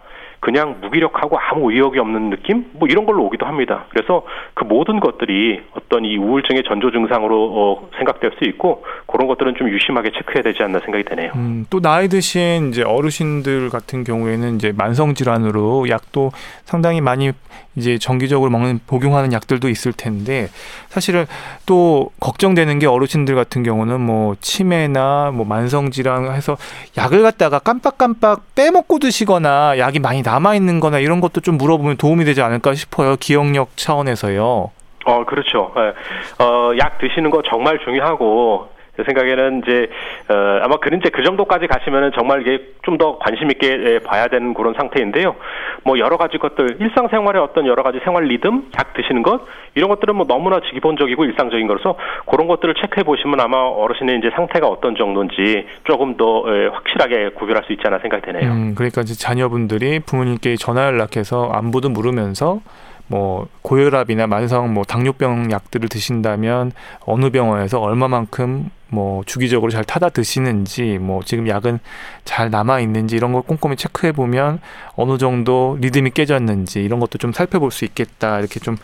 그냥 무기력하고 아무 의욕이 없는 느낌 뭐 이런 걸로 오기도 합니다. 그래서 그 모든 것들이 어떤 이 우울증의 전조 증상으로 어, 생각될 수 있고 그런 것들은 좀 유심하게 체크해야 되지 않나 생각이 되네요. 음, 또 나이 드신 이제 어르신들 같은 경우에는 이제 만성 질환으로 약도 상당히 많이 이제 정기적으로 먹는 복용하는 약들도 있을 텐데 사실은 또 걱정되는 게 어르신들 같은 경우는 뭐 치매나 뭐 만성 질환 해서 약을 갖다가 깜빡깜빡 빼먹고 드시거나 약이 많이 남아 있는 거나 이런 것도 좀 물어보면 도움이 되지 않을까 싶어요. 기억력 차원에서요. 어, 그렇죠. 예. 어, 약 드시는 거 정말 중요하고 제 생각에는 이제 어, 아마 그런 이제 그 정도까지 가시면은 정말 이게 좀 더 관심 있게 예, 봐야 되는 그런 상태인데요. 뭐 여러 가지 것들 일상생활의 어떤 여러 가지 생활 리듬, 약 드시는 것 이런 것들은 뭐 너무나 기본적이고 일상적인 거라서 그런 것들을 체크해 보시면 아마 어르신의 이제 상태가 어떤 정도인지 조금 더 예, 확실하게 구별할 수 있지 않나 생각이 되네요. 음, 그러니까 이제 자녀분들이 부모님께 전화 연락해서 안부도 물으면서 뭐 고혈압이나 만성 뭐 당뇨병 약들을 드신다면 어느 병원에서 얼마만큼 뭐 주기적으로 잘 타다 드시는지 뭐 지금 약은 잘 남아 있는지 이런 걸 꼼꼼히 체크해 보면 어느 정도 리듬이 깨졌는지 이런 것도 좀 살펴볼 수 있겠다 이렇게 좀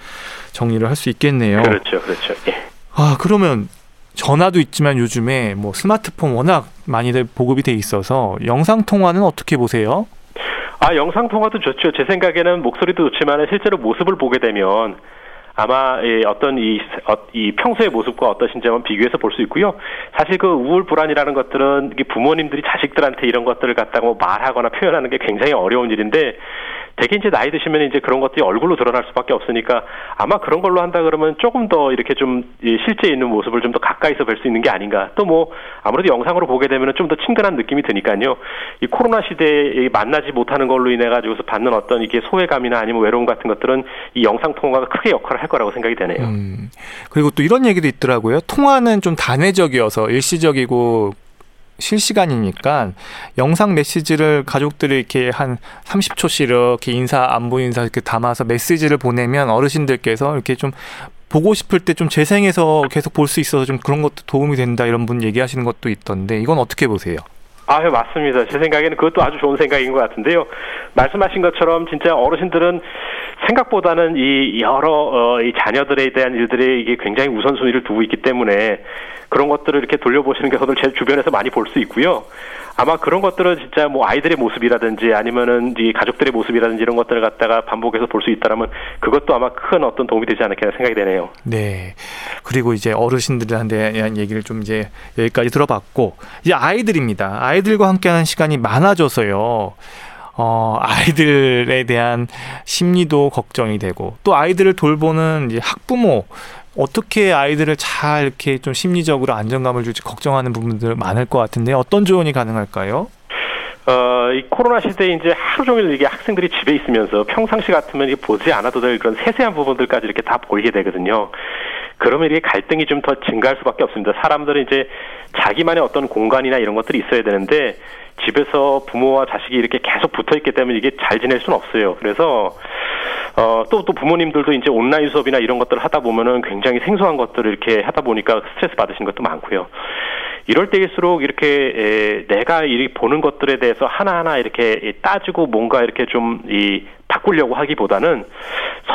정리를 할 수 있겠네요. 그렇죠, 그렇죠. 예. 아 그러면 전화도 있지만 요즘에 뭐 스마트폰 워낙 많이들 보급이 돼 있어서 영상 통화는 어떻게 보세요? 아, 영상 통화도 좋죠. 제 생각에는 목소리도 좋지만 실제로 모습을 보게 되면 아마 예, 어떤 이, 어, 이 평소의 모습과 어떠신지 한번 비교해서 볼 수 있고요. 사실 그 우울 불안이라는 것들은 부모님들이 자식들한테 이런 것들을 갖다가 뭐 말하거나 표현하는 게 굉장히 어려운 일인데 대개 이제 나이 드시면 이제 그런 것들이 얼굴로 드러날 수밖에 없으니까 아마 그런 걸로 한다 그러면 조금 더 이렇게 좀 실제 있는 모습을 좀 더 가까이서 뵐 수 있는 게 아닌가. 또 뭐 아무래도 영상으로 보게 되면 좀 더 친근한 느낌이 드니까요. 이 코로나 시대에 만나지 못하는 걸로 인해 가지고서 받는 어떤 이게 소외감이나 아니면 외로움 같은 것들은 이 영상 통화가 크게 역할을 할 거라고 생각이 되네요. 음, 그리고 또 이런 얘기도 있더라고요. 통화는 좀 단회적이어서 일시적이고 실시간이니까 영상 메시지를 가족들이 이렇게 한 30초씩 이렇게 인사 안부 인사 이렇게 담아서 메시지를 보내면 어르신들께서 이렇게 좀 보고 싶을 때 좀 재생해서 계속 볼 수 있어서 좀 그런 것도 도움이 된다 이런 분 얘기하시는 것도 있던데 이건 어떻게 보세요? 아, 예, 맞습니다. 제 생각에는 그것도 아주 좋은 생각인 것 같은데요. 말씀하신 것처럼 진짜 어르신들은 생각보다는 이 여러 어, 이 자녀들에 대한 일들에 이게 굉장히 우선순위를 두고 있기 때문에 그런 것들을 이렇게 돌려보시는 게 저도 제 주변에서 많이 볼 수 있고요. 아마 그런 것들은 진짜 뭐 아이들의 모습이라든지 아니면은 이 가족들의 모습이라든지 이런 것들을 갖다가 반복해서 볼 수 있다라면 그것도 아마 큰 어떤 도움이 되지 않을까 생각이 되네요. 네. 그리고 이제 어르신들한테 얘기를 좀 이제 여기까지 들어봤고 이제 아이들입니다. 아이들과 함께하는 시간이 많아져서요. 어, 아이들에 대한 심리도 걱정이 되고 또 아이들을 돌보는 이제 학부모 어떻게 아이들을 잘 이렇게 좀 심리적으로 안정감을 줄지 걱정하는 부분들 많을 것 같은데 어떤 조언이 가능할까요? 어, 이 코로나 시대에 이제 하루 종일 이게 학생들이 집에 있으면서 평상시 같으면 이게 보지 않아도 될 그런 세세한 부분들까지 이렇게 다 보이게 되거든요. 그러면 이게 갈등이 좀 더 증가할 수밖에 없습니다. 사람들은 이제 자기만의 어떤 공간이나 이런 것들이 있어야 되는데 집에서 부모와 자식이 이렇게 계속 붙어 있기 때문에 이게 잘 지낼 수는 없어요. 그래서 어, 또, 또 부모님들도 이제 온라인 수업이나 이런 것들을 하다 보면은 굉장히 생소한 것들을 이렇게 하다 보니까 스트레스 받으신 것도 많고요. 이럴 때일수록 이렇게 에, 내가 이 보는 것들에 대해서 하나하나 이렇게 따지고 뭔가 이렇게 좀 이 바꾸려고 하기보다는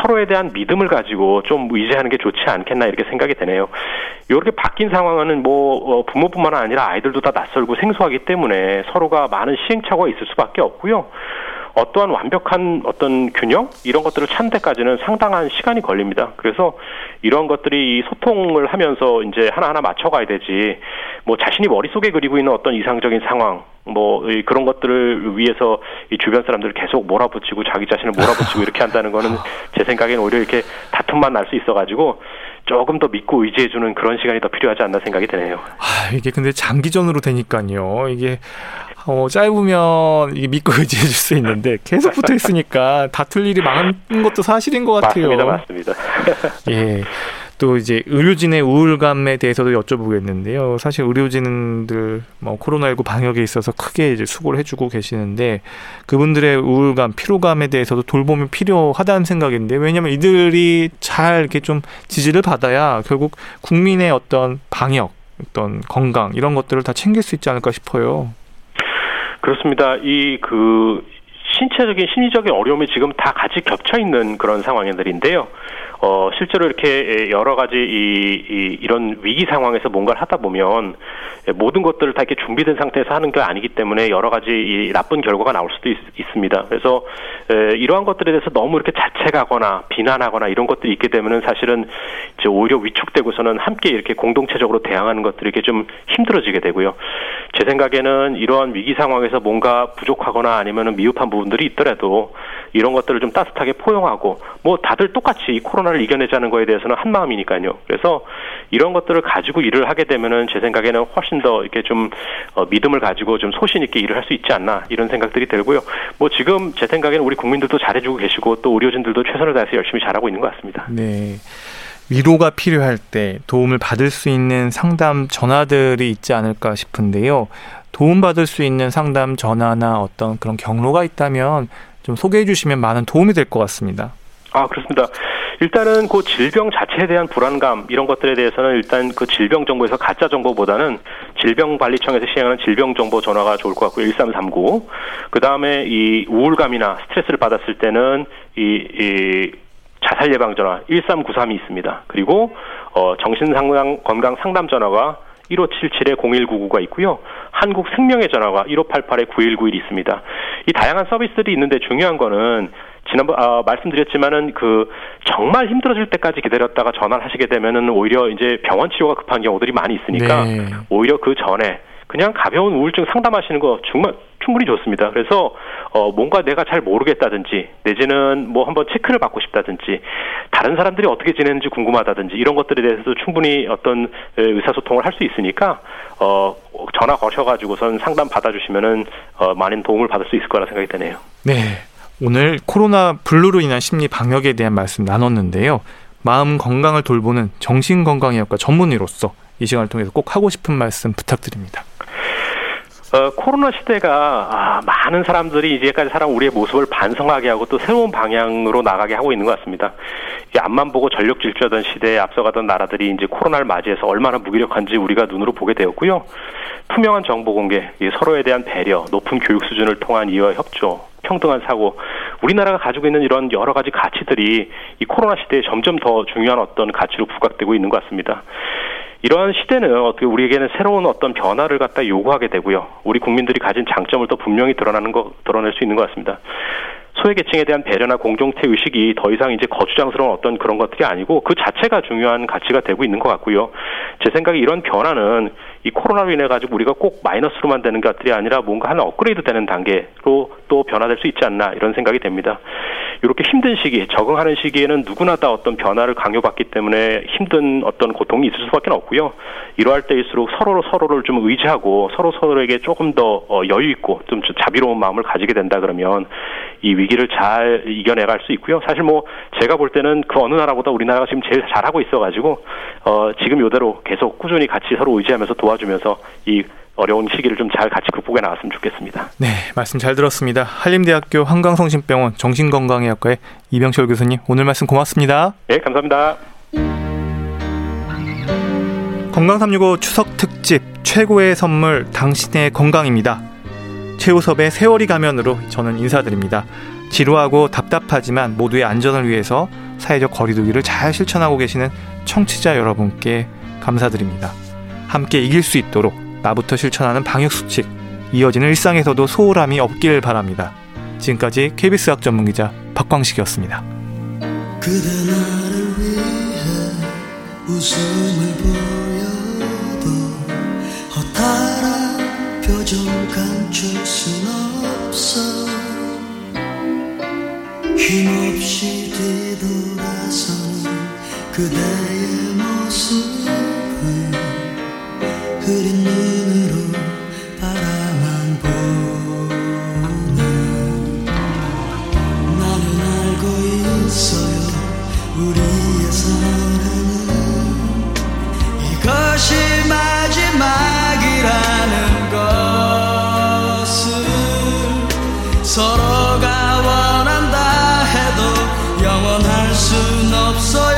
서로에 대한 믿음을 가지고 좀 의지하는 게 좋지 않겠나 이렇게 생각이 되네요. 이렇게 바뀐 상황은 뭐 어, 부모뿐만 아니라 아이들도 다 낯설고 생소하기 때문에 서로가 많은 시행착오가 있을 수밖에 없고요. 어떠한 완벽한 어떤 균형 이런 것들을 찾는 데까지는 상당한 시간이 걸립니다. 그래서 이런 것들이 소통을 하면서 이제 하나하나 맞춰가야 되지 뭐 자신이 머릿속에 그리고 있는 어떤 이상적인 상황 뭐 그런 것들을 위해서 이 주변 사람들을 계속 몰아붙이고 자기 자신을 몰아붙이고 이렇게 한다는 거는 제 생각에는 오히려 이렇게 다툼만 날 수 있어가지고 조금 더 믿고 의지해주는 그런 시간이 더 필요하지 않나 생각이 드네요. 아, 이게 근데 장기전으로 되니까요. 이게 어, 짧으면 이게 믿고 의지해 줄 수 있는데 계속 붙어 있으니까 다툴 일이 많은 것도 사실인 것 같아요. 맞습니다, 맞습니다. 예. 또 이제 의료진의 우울감에 대해서도 여쭤보겠는데요. 사실 의료진들 뭐 코로나19 방역에 있어서 크게 이제 수고를 해주고 계시는데 그분들의 우울감, 피로감에 대해서도 돌봄이 필요하다는 생각인데 왜냐하면 이들이 잘 이렇게 좀 지지를 받아야 결국 국민의 어떤 방역, 어떤 건강 이런 것들을 다 챙길 수 있지 않을까 싶어요. 그렇습니다. 이그 신체적인 심리적인 어려움이 지금 다 같이 겹쳐 있는 그런 상황들인데요. 어, 실제로 이렇게 여러 가지 이, 이 이런 위기 상황에서 뭔가를 하다 보면 모든 것들을 다 이렇게 준비된 상태에서 하는 게 아니기 때문에 여러 가지 이 나쁜 결과가 나올 수도 있, 습니다 그래서 에, 이러한 것들에 대해서 너무 이렇게 자책하거나 비난하거나 이런 것들이 있게 되면은 사실은 이제 오히려 위축되고서는 함께 이렇게 공동체적으로 대항하는 것들이 이렇게 좀 힘들어지게 되고요. 제 생각에는 이러한 위기 상황에서 뭔가 부족하거나 아니면은 미흡한 부분들이 있더라도 이런 것들을 좀 따뜻하게 포용하고 뭐 다들 똑같이 이 코로나를 이겨내자는 거에 대해서는 한 마음이니까요. 그래서 이런 것들을 가지고 일을 하게 되면은 제 생각에는 훨씬 더 이렇게 좀 어, 믿음을 가지고 좀 소신 있게 일을 할 수 있지 않나 이런 생각들이 들고요. 뭐 지금 제 생각에는 우리 국민들도 잘해주고 계시고 또 의료진들도 최선을 다해서 열심히 잘하고 있는 것 같습니다. 네. 위로가 필요할 때 도움을 받을 수 있는 상담 전화들이 있지 않을까 싶은데요. 도움받을 수 있는 상담 전화나 어떤 그런 경로가 있다면 좀 소개해 주시면 많은 도움이 될 것 같습니다. 아, 그렇습니다. 일단은 그 질병 자체에 대한 불안감 이런 것들에 대해서는 일단 그 질병 정보에서 가짜 정보보다는 질병관리청에서 시행하는 질병 정보 전화가 좋을 것 같고요. 1339. 그다음에 이 우울감이나 스트레스를 받았을 때는 이, 이 자살 예방 전화 1393이 있습니다. 그리고 어 정신 상담 건강 상담 전화가 1577-0199가 있고요. 한국 생명의 전화가 1588-9191이 있습니다. 이 다양한 서비스들이 있는데 중요한 거는 지난번 아, 말씀드렸지만은 그 정말 힘들어질 때까지 기다렸다가 전화를 하시게 되면은 오히려 이제 병원 치료가 급한 경우들이 많이 있으니까 네. 오히려 그 전에 그냥 가벼운 우울증 상담하시는 거 정말 충분히 좋습니다. 그래서 어 뭔가 내가 잘 모르겠다든지 내지는 뭐 한번 체크를 받고 싶다든지 다른 사람들이 어떻게 지내는지 궁금하다든지 이런 것들에 대해서도 충분히 어떤 의사소통을 할 수 있으니까 어 전화 거셔가지고선 상담 받아주시면은 어 많은 도움을 받을 수 있을 거라 생각이 드네요. 네. 오늘 코로나 블루로 인한 심리 방역에 대한 말씀 나눴는데요. 마음 건강을 돌보는 정신건강의학과 전문의로서 이 시간을 통해서 꼭 하고 싶은 말씀 부탁드립니다. 어, 코로나 시대가 아, 많은 사람들이 이제까지 살아온 우리의 모습을 반성하게 하고 또 새로운 방향으로 나가게 하고 있는 것 같습니다. 이 앞만 보고 전력 질주하던 시대에 앞서가던 나라들이 이제 코로나를 맞이해서 얼마나 무기력한지 우리가 눈으로 보게 되었고요. 투명한 정보 공개, 이 서로에 대한 배려, 높은 교육 수준을 통한 이와 협조, 평등한 사고, 우리나라가 가지고 있는 이런 여러 가지 가치들이 이 코로나 시대에 점점 더 중요한 어떤 가치로 부각되고 있는 것 같습니다. 이러한 시대는 어떻게 우리에게는 새로운 어떤 변화를 갖다 요구하게 되고요. 우리 국민들이 가진 장점을 또 분명히 드러나는 거 드러낼 수 있는 것 같습니다. 소외계층에 대한 배려나 공동체 의식이 더 이상 이제 거추장스러운 어떤 그런 것들이 아니고 그 자체가 중요한 가치가 되고 있는 것 같고요. 제 생각에 이런 변화는 이 코로나로 인해 가지고 우리가 꼭 마이너스로만 되는 것들이 아니라 뭔가 하나 업그레이드 되는 단계로 또 변화될 수 있지 않나 이런 생각이 됩니다. 이렇게 힘든 시기, 적응하는 시기에는 누구나 다 어떤 변화를 강요받기 때문에 힘든 어떤 고통이 있을 수밖에 없고요. 이러할 때일수록 서로 서로를 좀 의지하고 서로 서로에게 조금 더 어, 여유 있고 좀 자비로운 마음을 가지게 된다 그러면 이 위기를 잘 이겨내갈 수 있고요. 사실 뭐 제가 볼 때는 그 어느 나라보다 우리나라가 지금 제일 잘하고 있어가지고 어, 지금 이대로 계속 꾸준히 같이 서로 의지하면서 도와주면서 이 어려운 시기를 좀 잘 같이 극복해 나갔으면 좋겠습니다. 네, 말씀 잘 들었습니다. 한림대학교 한강성심병원 정신건강의학과의 이병철 교수님 오늘 말씀 고맙습니다. 네, 감사합니다. 건강 365 추석 특집 최고의 선물 당신의 건강입니다. 최우섭의 세월이 가면으로 저는 인사드립니다. 지루하고 답답하지만 모두의 안전을 위해서 사회적 거리두기를 잘 실천하고 계시는 청취자 여러분께 감사드립니다. 함께 이길 수 있도록 나부터 실천하는 방역 수칙 이어지는 일상에서도 소홀함이 없길 바랍니다. 지금까지 KBS 학 전문 기자 박광식이었습니다. 표정 감출 순 없어 힘없이 뒤돌아서는 그대의 모습을 흐린 눈으로 바라만 보네. 나는 알고 있어요 우리의 사랑은. 이것이 up so